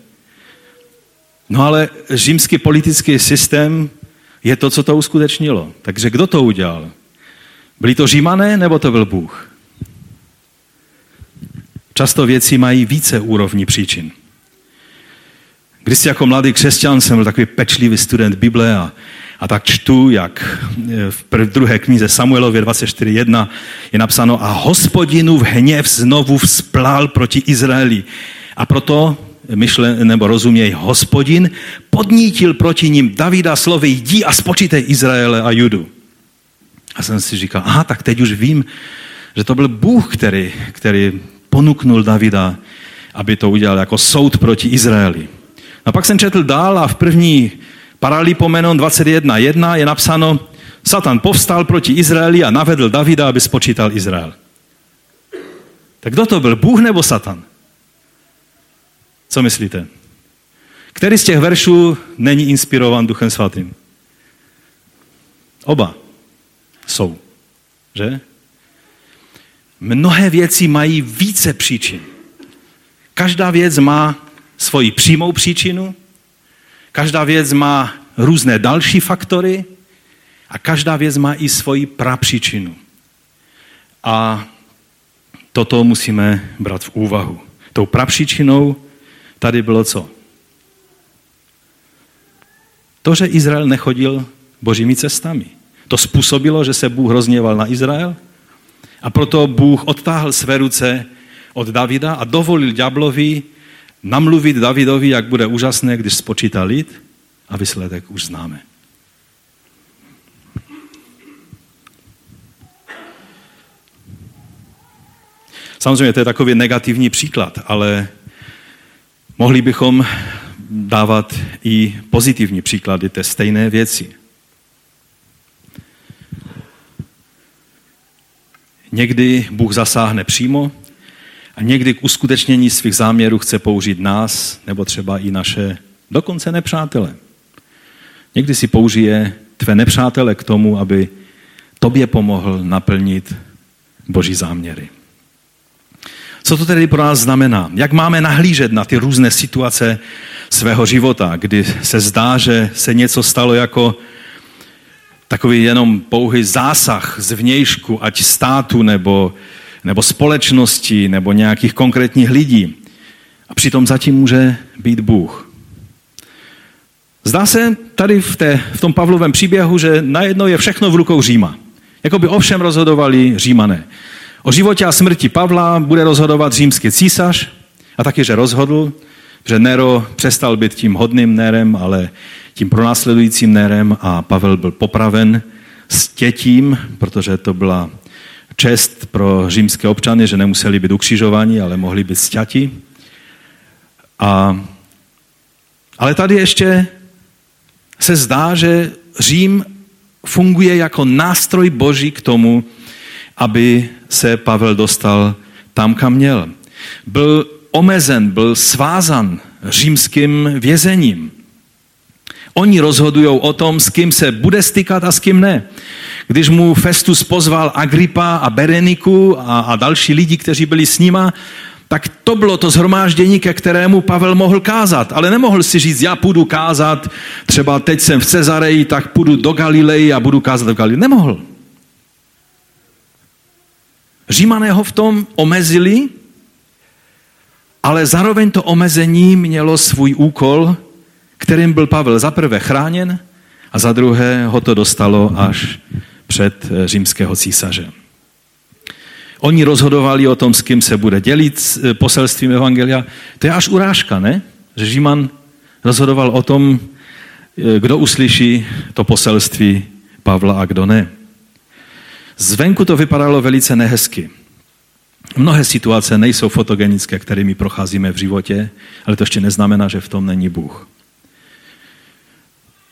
No ale římský politický systém je to, co to uskutečnilo. Takže kdo to udělal? Byli to římané, nebo to byl Bůh? Často věci mají více úrovní příčin. Když jako mladý křesťan jsem byl takový pečlivý student Bible a, a tak čtu, jak v prv, druhé knize Samuelově 24.1 je napsáno a v hněv znovu vzplál proti Izraeli. A proto myšle, nebo rozuměj, hospodin podnítil proti ním Davida slovy jdi a spočítej Izraele a Judu. A jsem si říkal, aha, tak teď už vím, že to byl Bůh, který, který ponuknul Davida, aby to udělal jako soud proti Izraeli. A pak jsem četl dál a v první Paralipomenon 21.1 je napsáno, Satan povstal proti Izraeli a navedl Davida, aby spočítal Izrael. Tak kdo to byl, Bůh nebo Satan? Co myslíte? Který z těch veršů není inspirovan Duchem Svatým? Oba jsou. Že? Mnohé věci mají více příčin. Každá věc má svoji přímou příčinu, každá věc má různé další faktory a každá věc má i svoji prapříčinu. A toto musíme brát v úvahu. Tou prapříčinou tady bylo co? To, že Izrael nechodil božími cestami. To způsobilo, že se Bůh rozněval na Izrael a proto Bůh odtáhl své ruce od Davida a dovolil ďáblovi namluvit Davidovi, jak bude úžasné, když spočítá lid a výsledek už známe. Samozřejmě to je takový negativní příklad, ale mohli bychom dávat i pozitivní příklady té stejné věci. Někdy Bůh zasáhne přímo a někdy k uskutečnění svých záměrů chce použít nás nebo třeba i naše dokonce nepřátele. Někdy si použije tvé nepřátele k tomu, aby tobě pomohl naplnit boží záměry. Co to tedy pro nás znamená? Jak máme nahlížet na ty různé situace svého života, kdy se zdá, že se něco stalo jako takový jenom pouhý zásah z vnějšku, ať státu nebo, nebo společnosti nebo nějakých konkrétních lidí. A přitom zatím může být Bůh. Zdá se tady v, té, v tom Pavlovém příběhu, že najednou je všechno v rukou Říma. Jako by ovšem rozhodovali Římané. O životě a smrti Pavla bude rozhodovat římský císař a taky, že rozhodl, že Nero přestal být tím hodným Nerem, ale tím pronásledujícím Nerem a Pavel byl popraven s tětím, protože to byla čest pro římské občany, že nemuseli být ukřižováni, ale mohli být stěti. A, ale tady ještě se zdá, že Řím funguje jako nástroj boží k tomu, aby se Pavel dostal tam, kam měl. Byl omezen, byl svázan římským vězením. Oni rozhodují o tom, s kým se bude stykat a s kým ne. Když mu Festus pozval Agripa a Bereniku a, a další lidi, kteří byli s nima, tak to bylo to zhromáždění, ke kterému Pavel mohl kázat. Ale nemohl si říct, já půjdu kázat, třeba teď jsem v Cezareji, tak půjdu do Galilei a budu kázat do Galilei. Nemohl. Římané ho v tom omezili, ale zároveň to omezení mělo svůj úkol, kterým byl Pavel za prvé chráněn a za druhé ho to dostalo až před eh, římského císaře. Oni rozhodovali o tom, s kým se bude dělit s eh, poselstvím Evangelia. To je až urážka, ne? Že Říman rozhodoval o tom, eh, kdo uslyší to poselství Pavla a kdo ne. Zvenku to vypadalo velice nehezky. Mnohé situace nejsou fotogenické, kterými procházíme v životě, ale to ještě neznamená, že v tom není Bůh.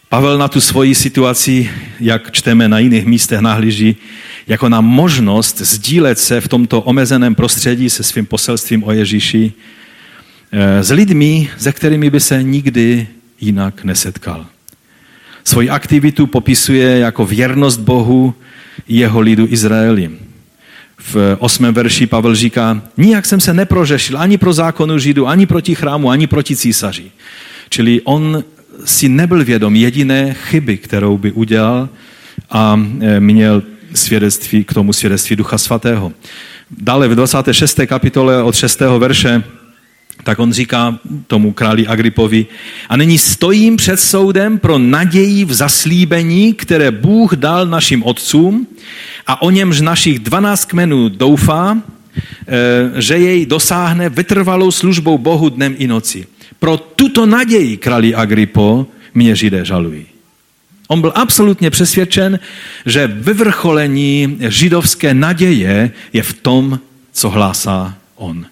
Pavel na tu svoji situaci, jak čteme na jiných místech, nahlíží jako na možnost sdílet se v tomto omezeném prostředí se svým poselstvím o Ježíši eh, s lidmi, se kterými by se nikdy jinak nesetkal. Svoji aktivitu popisuje jako věrnost Bohu i jeho lidu Izraeli. V osmém verši Pavel říká, nijak jsem se neprořešil ani pro zákonu Židu, ani proti chrámu, ani proti císaři. Čili on si nebyl vědom jediné chyby, kterou by udělal a e, měl svědectví, k tomu svědectví Ducha Svatého. Dále v 26. kapitole od 6. verše tak on říká tomu králi Agripovi, a nyní stojím před soudem pro naději v zaslíbení, které Bůh dal našim otcům a o němž našich 12 kmenů doufá, e, že jej dosáhne vytrvalou službou Bohu dnem i noci. Pro tuto naději, králi Agripo, mě Židé žalují. On byl absolutně přesvědčen, že vyvrcholení židovské naděje je v tom, co hlásá on.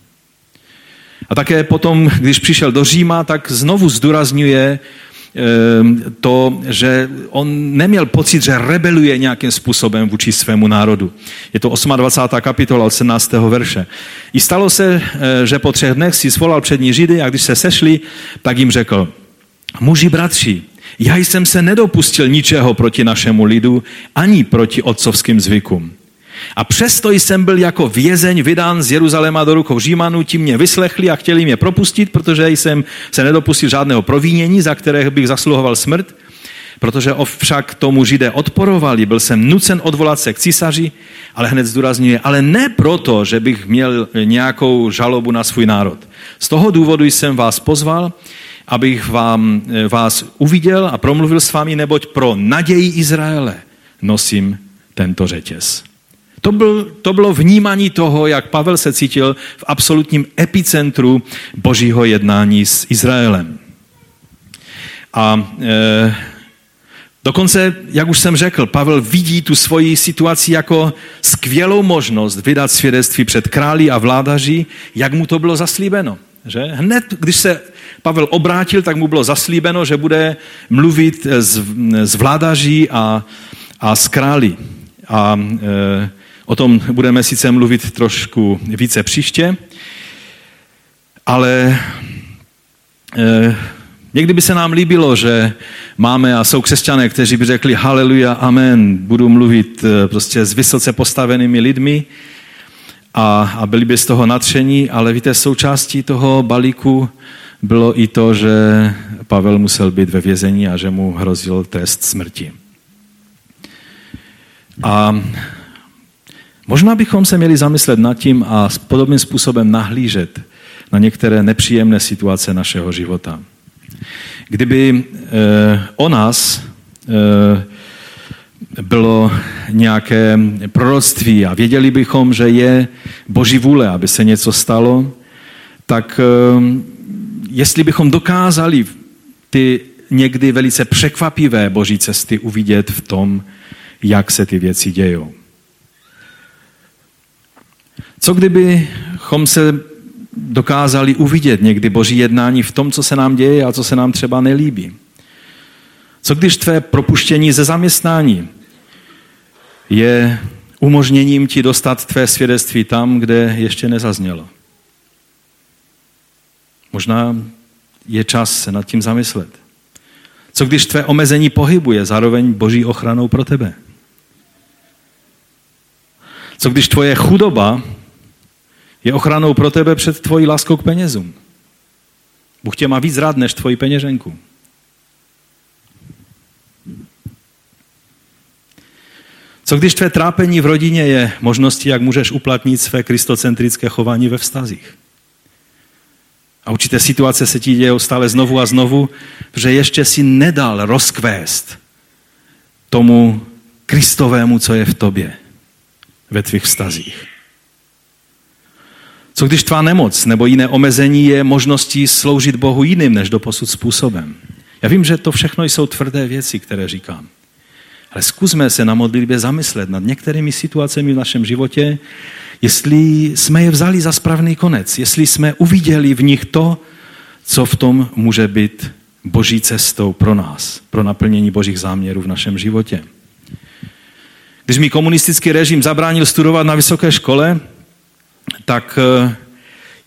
A také potom, když přišel do Říma, tak znovu zdůrazňuje to, že on neměl pocit, že rebeluje nějakým způsobem vůči svému národu. Je to 28. kapitola od 17. verše. I stalo se, eh, že po třech dnech si svolal přední Židy a když se sešli, tak jim řekl, muži bratři, já jsem se nedopustil ničeho proti našemu lidu, ani proti otcovským zvykům. A přesto jsem byl jako vězeň vydán z Jeruzaléma do rukou Římanů, ti mě vyslechli a chtěli mě propustit, protože jsem se nedopustil žádného provínění, za které bych zasluhoval smrt. Protože však tomu židé odporovali, byl jsem nucen odvolat se k císaři, ale hned zdůrazňuje, ale ne proto, že bych měl nějakou žalobu na svůj národ. Z toho důvodu jsem vás pozval, abych vám, eh, vás uviděl a promluvil s vámi, neboť pro naději Izraele nosím tento řetěz. To, byl, to bylo vnímání toho, jak Pavel se cítil v absolutním epicentru božího jednání s Izraelem. A e, Dokonce, jak už jsem řekl, Pavel vidí tu svoji situaci jako skvělou možnost vydat svědectví před králi a vládaři, jak mu to bylo zaslíbeno. Že? Hned, když se Pavel obrátil, tak mu bylo zaslíbeno, že bude mluvit s, s vládaří a, a s králi. A e, o tom budeme sice mluvit trošku více příště, ale e, někdy by se nám líbilo, že máme a jsou křesťané, kteří by řekli haleluja, amen, budu mluvit e, prostě s vysoce postavenými lidmi a, a byli by z toho natření, ale víte, součástí toho balíku bylo i to, že Pavel musel být ve vězení a že mu hrozil trest smrti. A možná bychom se měli zamyslet nad tím a podobným způsobem nahlížet na některé nepříjemné situace našeho života. Kdyby eh, o nás eh, bylo nějaké proroctví a věděli bychom, že je boží vůle, aby se něco stalo, tak eh, jestli bychom dokázali ty někdy velice překvapivé boží cesty uvidět v tom, jak se ty věci dějou. Co kdybychom se dokázali uvidět někdy boží jednání v tom, co se nám děje a co se nám třeba nelíbí? Co když tvé propuštění ze zaměstnání je umožněním ti dostat tvé svědectví tam, kde ještě nezaznělo? Možná je čas se nad tím zamyslet. Co když tvé omezení pohybu je zároveň boží ochranou pro tebe? Co když tvoje chudoba je ochranou pro tebe před tvojí láskou k penězům? Bůh tě má víc rád než tvoji peněženku. Co když tvé trápení v rodině je možností, jak můžeš uplatnit své kristocentrické chování ve vztazích? A určité situace se ti dějou stále znovu a znovu, že ještě si nedal rozkvést tomu Kristovému, co je v tobě, ve tvých vztazích. Co když tvá nemoc nebo jiné omezení je možností sloužit Bohu jiným než do posud způsobem? Já vím, že to všechno jsou tvrdé věci, které říkám. Ale zkusme se na modlitbě zamyslet nad některými situacemi v našem životě, jestli jsme je vzali za správný konec, jestli jsme uviděli v nich to, co v tom může být boží cestou pro nás, pro naplnění božích záměrů v našem životě. Když mi komunistický režim zabránil studovat na vysoké škole, tak eh,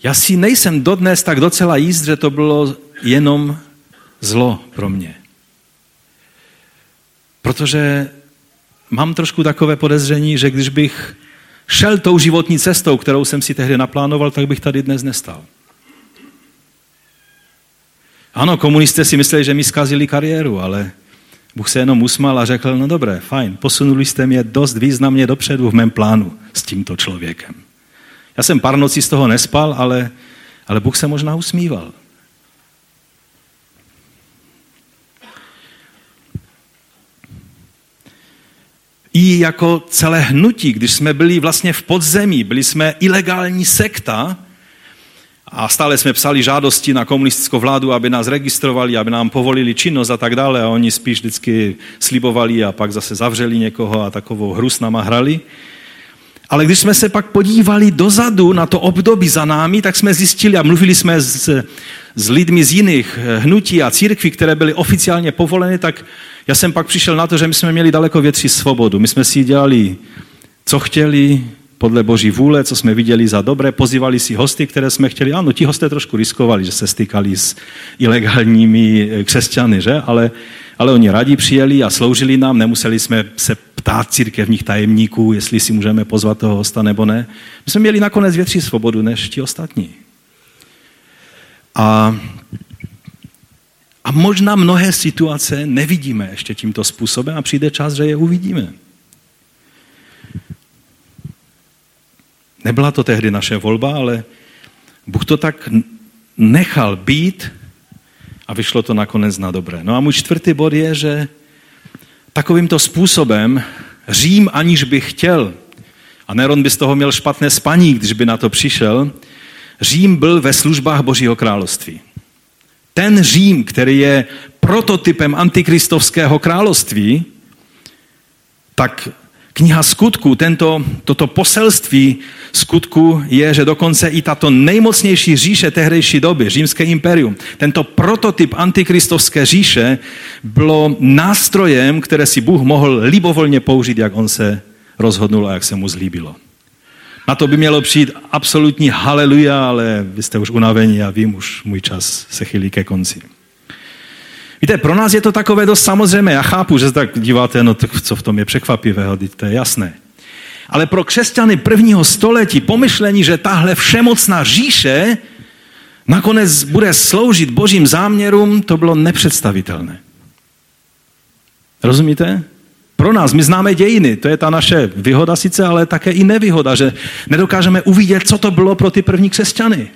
já si nejsem dodnes tak docela jíst, že to bylo jenom zlo pro mě. Protože mám trošku takové podezření, že když bych šel tou životní cestou, kterou jsem si tehdy naplánoval, tak bych tady dnes nestal. Ano, komunisté si mysleli, že mi zkazili kariéru, ale Bůh se jenom usmál a řekl, no dobré, fajn, posunuli jste mě dost významně dopředu v mém plánu s tímto člověkem. Já jsem pár nocí z toho nespal, ale, ale Bůh se možná usmíval. i jako celé hnutí, když jsme byli vlastně v podzemí, byli jsme ilegální sekta a stále jsme psali žádosti na komunistickou vládu, aby nás registrovali, aby nám povolili činnost a tak dále a oni spíš vždycky slibovali a pak zase zavřeli někoho a takovou hru s náma hrali. Ale když jsme se pak podívali dozadu na to období za námi, tak jsme zjistili a mluvili jsme s, s lidmi z jiných hnutí a církví, které byly oficiálně povoleny, tak já jsem pak přišel na to, že my jsme měli daleko větší svobodu. My jsme si dělali, co chtěli, podle boží vůle, co jsme viděli za dobré, pozývali si hosty, které jsme chtěli. Ano, ti hosté trošku riskovali, že se stykali s ilegálními eh, křesťany, že? Ale, ale oni rádi přijeli a sloužili nám, nemuseli jsme se ptát církevních tajemníků, jestli si můžeme pozvat toho hosta nebo ne. My jsme měli nakonec větší svobodu než ti ostatní. A a možná mnohé situace nevidíme ještě tímto způsobem a přijde čas, že je uvidíme. Nebyla to tehdy naše volba, ale Bůh to tak nechal být a vyšlo to nakonec na dobré. No a můj čtvrtý bod je, že takovýmto způsobem Řím, aniž by chtěl, a Neron by z toho měl špatné spaní, když by na to přišel, Řím byl ve službách Božího království. Ten Řím, který je prototypem antikristovského království, tak kniha skutku, tento, toto poselství skutku je, že dokonce i tato nejmocnější říše tehdejší doby, římské imperium, tento prototyp antikristovské říše bylo nástrojem, které si Bůh mohl libovolně použít, jak on se rozhodnul a jak se mu zlíbilo. Na to by mělo přijít absolutní haleluja, ale vy jste už unavení a vím, už můj čas se chylí ke konci. Víte, pro nás je to takové dost samozřejmé. Já chápu, že se tak díváte, no tak co v tom je překvapivého, to je jasné. Ale pro křesťany prvního století pomyšlení, že tahle všemocná říše nakonec bude sloužit božím záměrům, to bylo nepředstavitelné. Rozumíte? Pro nás, my známe dějiny, to je ta naše výhoda sice, ale také i nevýhoda, že nedokážeme uvidět, co to bylo pro ty první křesťany,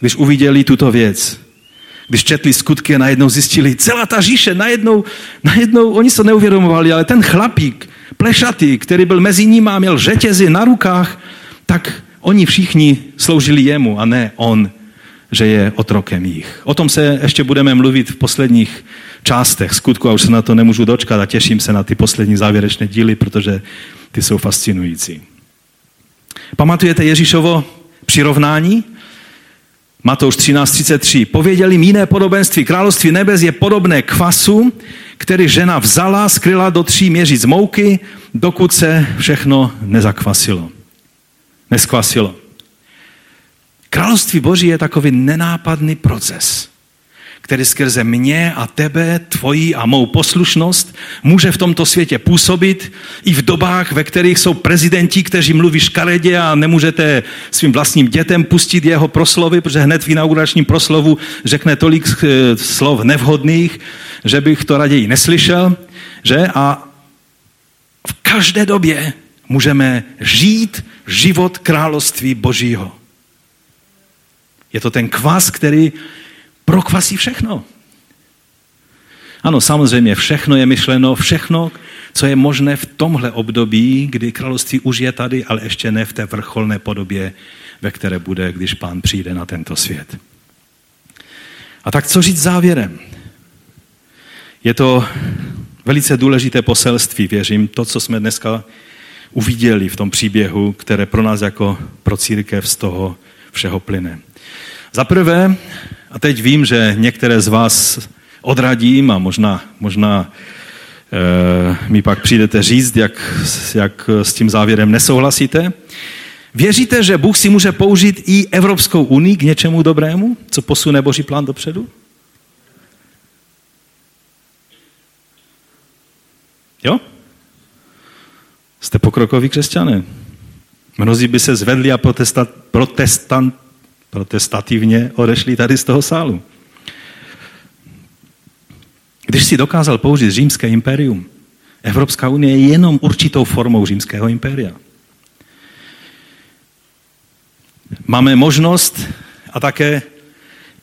když uviděli tuto věc. Když četli skutky a najednou zjistili, celá ta říše, najednou, najednou oni se neuvědomovali, ale ten chlapík, plešatý, který byl mezi nimi a měl řetězy na rukách, tak oni všichni sloužili jemu a ne on, že je otrokem jich. O tom se ještě budeme mluvit v posledních částech skutku a už se na to nemůžu dočkat a těším se na ty poslední závěrečné díly, protože ty jsou fascinující. Pamatujete Ježíšovo přirovnání? Matouš 13.33. Pověděli jim jiné podobenství. Království nebes je podobné kvasu, který žena vzala, skryla do tří měříc mouky, dokud se všechno nezakvasilo. Neskvasilo. Království Boží je takový nenápadný proces který skrze mě a tebe, tvoji a mou poslušnost může v tomto světě působit i v dobách, ve kterých jsou prezidenti, kteří mluví škaredě a nemůžete svým vlastním dětem pustit jeho proslovy, protože hned v inauguračním proslovu řekne tolik eh, slov nevhodných, že bych to raději neslyšel, že? A v každé době můžeme žít život království Božího. Je to ten kvas, který prokvasí všechno. Ano, samozřejmě, všechno je myšleno, všechno, co je možné v tomhle období, kdy království už je tady, ale ještě ne v té vrcholné podobě, ve které bude, když pán přijde na tento svět. A tak co říct závěrem? Je to velice důležité poselství, věřím, to, co jsme dneska uviděli v tom příběhu, které pro nás jako pro církev z toho všeho plyne. Za prvé, a teď vím, že některé z vás odradím a možná, možná e, mi pak přijdete říct, jak, jak s tím závěrem nesouhlasíte. Věříte, že Bůh si může použít i Evropskou unii k něčemu dobrému, co posune Boží plán dopředu? Jo? Jste pokrokoví křesťané. Mnozí by se zvedli a protestant, protestativně odešli tady z toho sálu. Když si dokázal použít římské impérium, Evropská unie je jenom určitou formou římského impéria. Máme možnost a také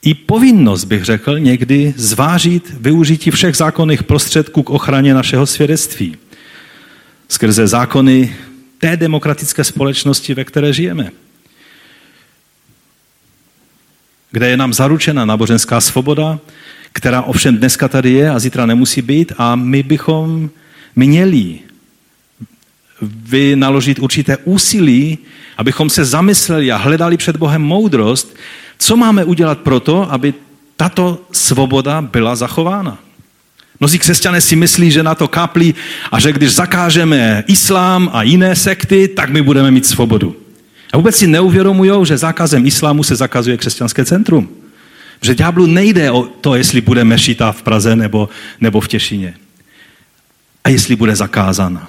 i povinnost, bych řekl, někdy zvážit využití všech zákonných prostředků k ochraně našeho svědectví. Skrze zákony té demokratické společnosti, ve které žijeme. Kde je nám zaručena náboženská svoboda, která ovšem dneska tady je a zítra nemusí být a my bychom měli vynaložit určité úsilí, abychom se zamysleli a hledali před Bohem moudrost, co máme udělat proto, aby tato svoboda byla zachována. Mnozí křesťané si myslí, že na to kaplí a že když zakážeme islám a jiné sekty, tak my budeme mít svobodu. A vůbec si neuvědomují, že zákazem islámu se zakazuje křesťanské centrum. Že ďáblu nejde o to, jestli bude mešita v Praze nebo, nebo v Těšině. A jestli bude zakázána.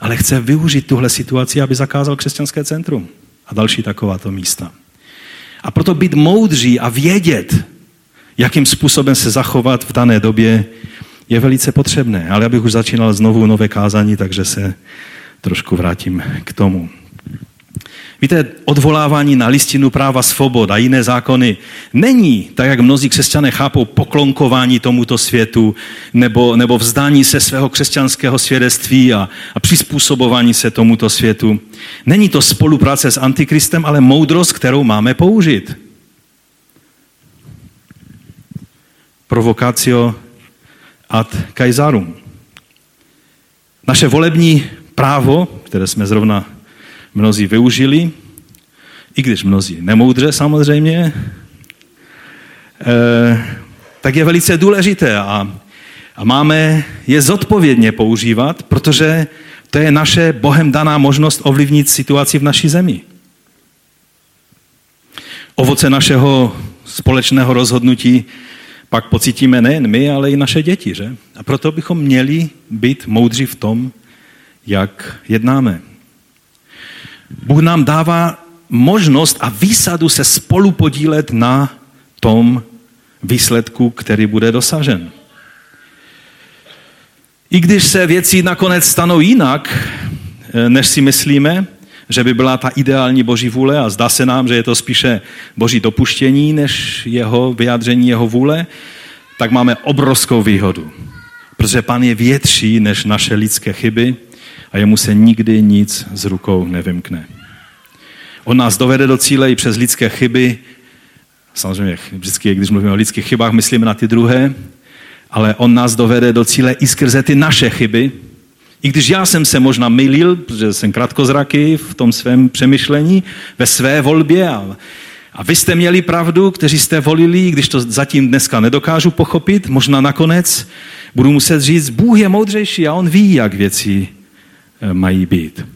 Ale chce využít tuhle situaci, aby zakázal křesťanské centrum a další takováto místa. A proto být moudří a vědět, jakým způsobem se zachovat v dané době, je velice potřebné. Ale abych už začínal znovu nové kázání, takže se trošku vrátím k tomu. Víte, odvolávání na listinu práva svobod a jiné zákony není, tak jak mnozí křesťané chápou, poklonkování tomuto světu nebo, nebo vzdání se svého křesťanského svědectví a, a přizpůsobování se tomuto světu. Není to spolupráce s Antikristem, ale moudrost, kterou máme použít. provocatio ad Caesarum. Naše volební právo, které jsme zrovna mnozí využili, i když mnozí nemoudře samozřejmě, eh, tak je velice důležité a, a máme je zodpovědně používat, protože to je naše Bohem daná možnost ovlivnit situaci v naší zemi. Ovoce našeho společného rozhodnutí pak pocítíme nejen my, ale i naše děti. Že? A proto bychom měli být moudří v tom, jak jednáme. Bůh nám dává možnost a výsadu se spolu podílet na tom výsledku, který bude dosažen. I když se věci nakonec stanou jinak, eh, než si myslíme, že by byla ta ideální boží vůle a zdá se nám, že je to spíše boží dopuštění, než jeho vyjádření jeho vůle, tak máme obrovskou výhodu. Protože pan je větší než naše lidské chyby a jemu se nikdy nic z rukou nevymkne. On nás dovede do cíle i přes lidské chyby. Samozřejmě vždycky, když mluvíme o lidských chybách, myslíme na ty druhé, ale on nás dovede do cíle i skrze ty naše chyby. I když já jsem se možná mylil, protože jsem krátkozraký v tom svém přemýšlení, ve své volbě a, a vy jste měli pravdu, kteří jste volili, když to zatím dneska nedokážu pochopit, možná nakonec budu muset říct, Bůh je moudřejší a on ví, jak věci mají být.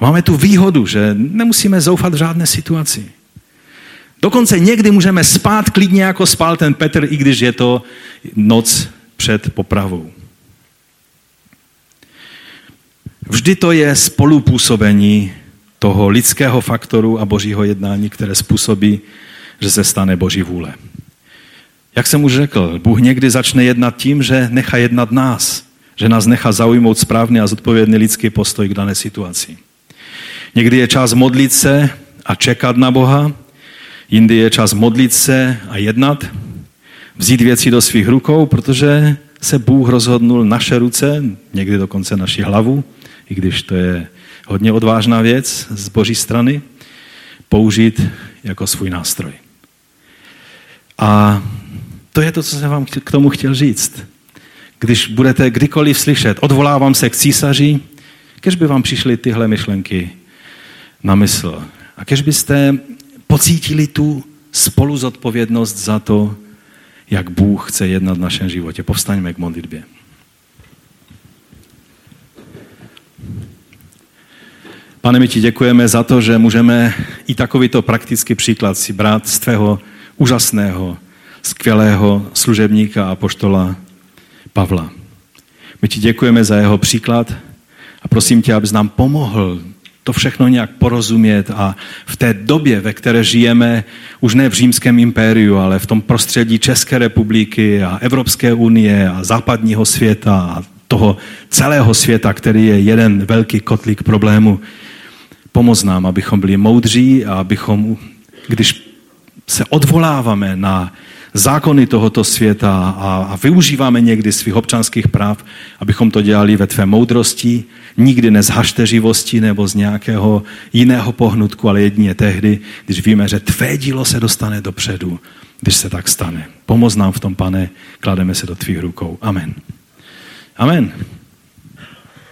Máme tu výhodu, že nemusíme zoufat v žádné situaci. Dokonce někdy můžeme spát klidně, jako spal ten Petr, i když je to noc před popravou. Vždy to je spolupůsobení toho lidského faktoru a božího jednání, které způsobí, že se stane boží vůle. Jak jsem už řekl, Bůh někdy začne jednat tím, že nechá jednat nás, že nás nechá zaujmout správný a zodpovědný lidský postoj k dané situaci. Někdy je čas modlit se a čekat na Boha, jindy je čas modlit se a jednat, vzít věci do svých rukou, protože se Bůh rozhodnul naše ruce, někdy dokonce naši hlavu, i když to je hodně odvážná věc z boží strany, použít jako svůj nástroj. A to je to, co jsem vám k tomu chtěl říct. Když budete kdykoliv slyšet, odvolávám se k císaři, kež by vám přišly tyhle myšlenky na mysl. A kež byste pocítili tu spolu zodpovědnost za to, jak Bůh chce jednat v našem životě. Povstaňme k modlitbě. Pane, my ti děkujeme za to, že můžeme i takovýto praktický příklad si brát z tvého úžasného, skvělého služebníka a poštola Pavla. My ti děkujeme za jeho příklad a prosím tě, abys nám pomohl to všechno nějak porozumět a v té době, ve které žijeme, už ne v římském impériu, ale v tom prostředí České republiky a Evropské unie a západního světa a toho celého světa, který je jeden velký kotlík problému, pomoz nám, abychom byli moudří a abychom, když se odvoláváme na zákony tohoto světa a, a využíváme někdy svých občanských práv, abychom to dělali ve tvé moudrosti, nikdy ne z hašteřivosti nebo z nějakého jiného pohnutku, ale jedině tehdy, když víme, že tvé dílo se dostane dopředu, když se tak stane. Pomoz nám v tom, pane, klademe se do tvých rukou. Amen. Amen.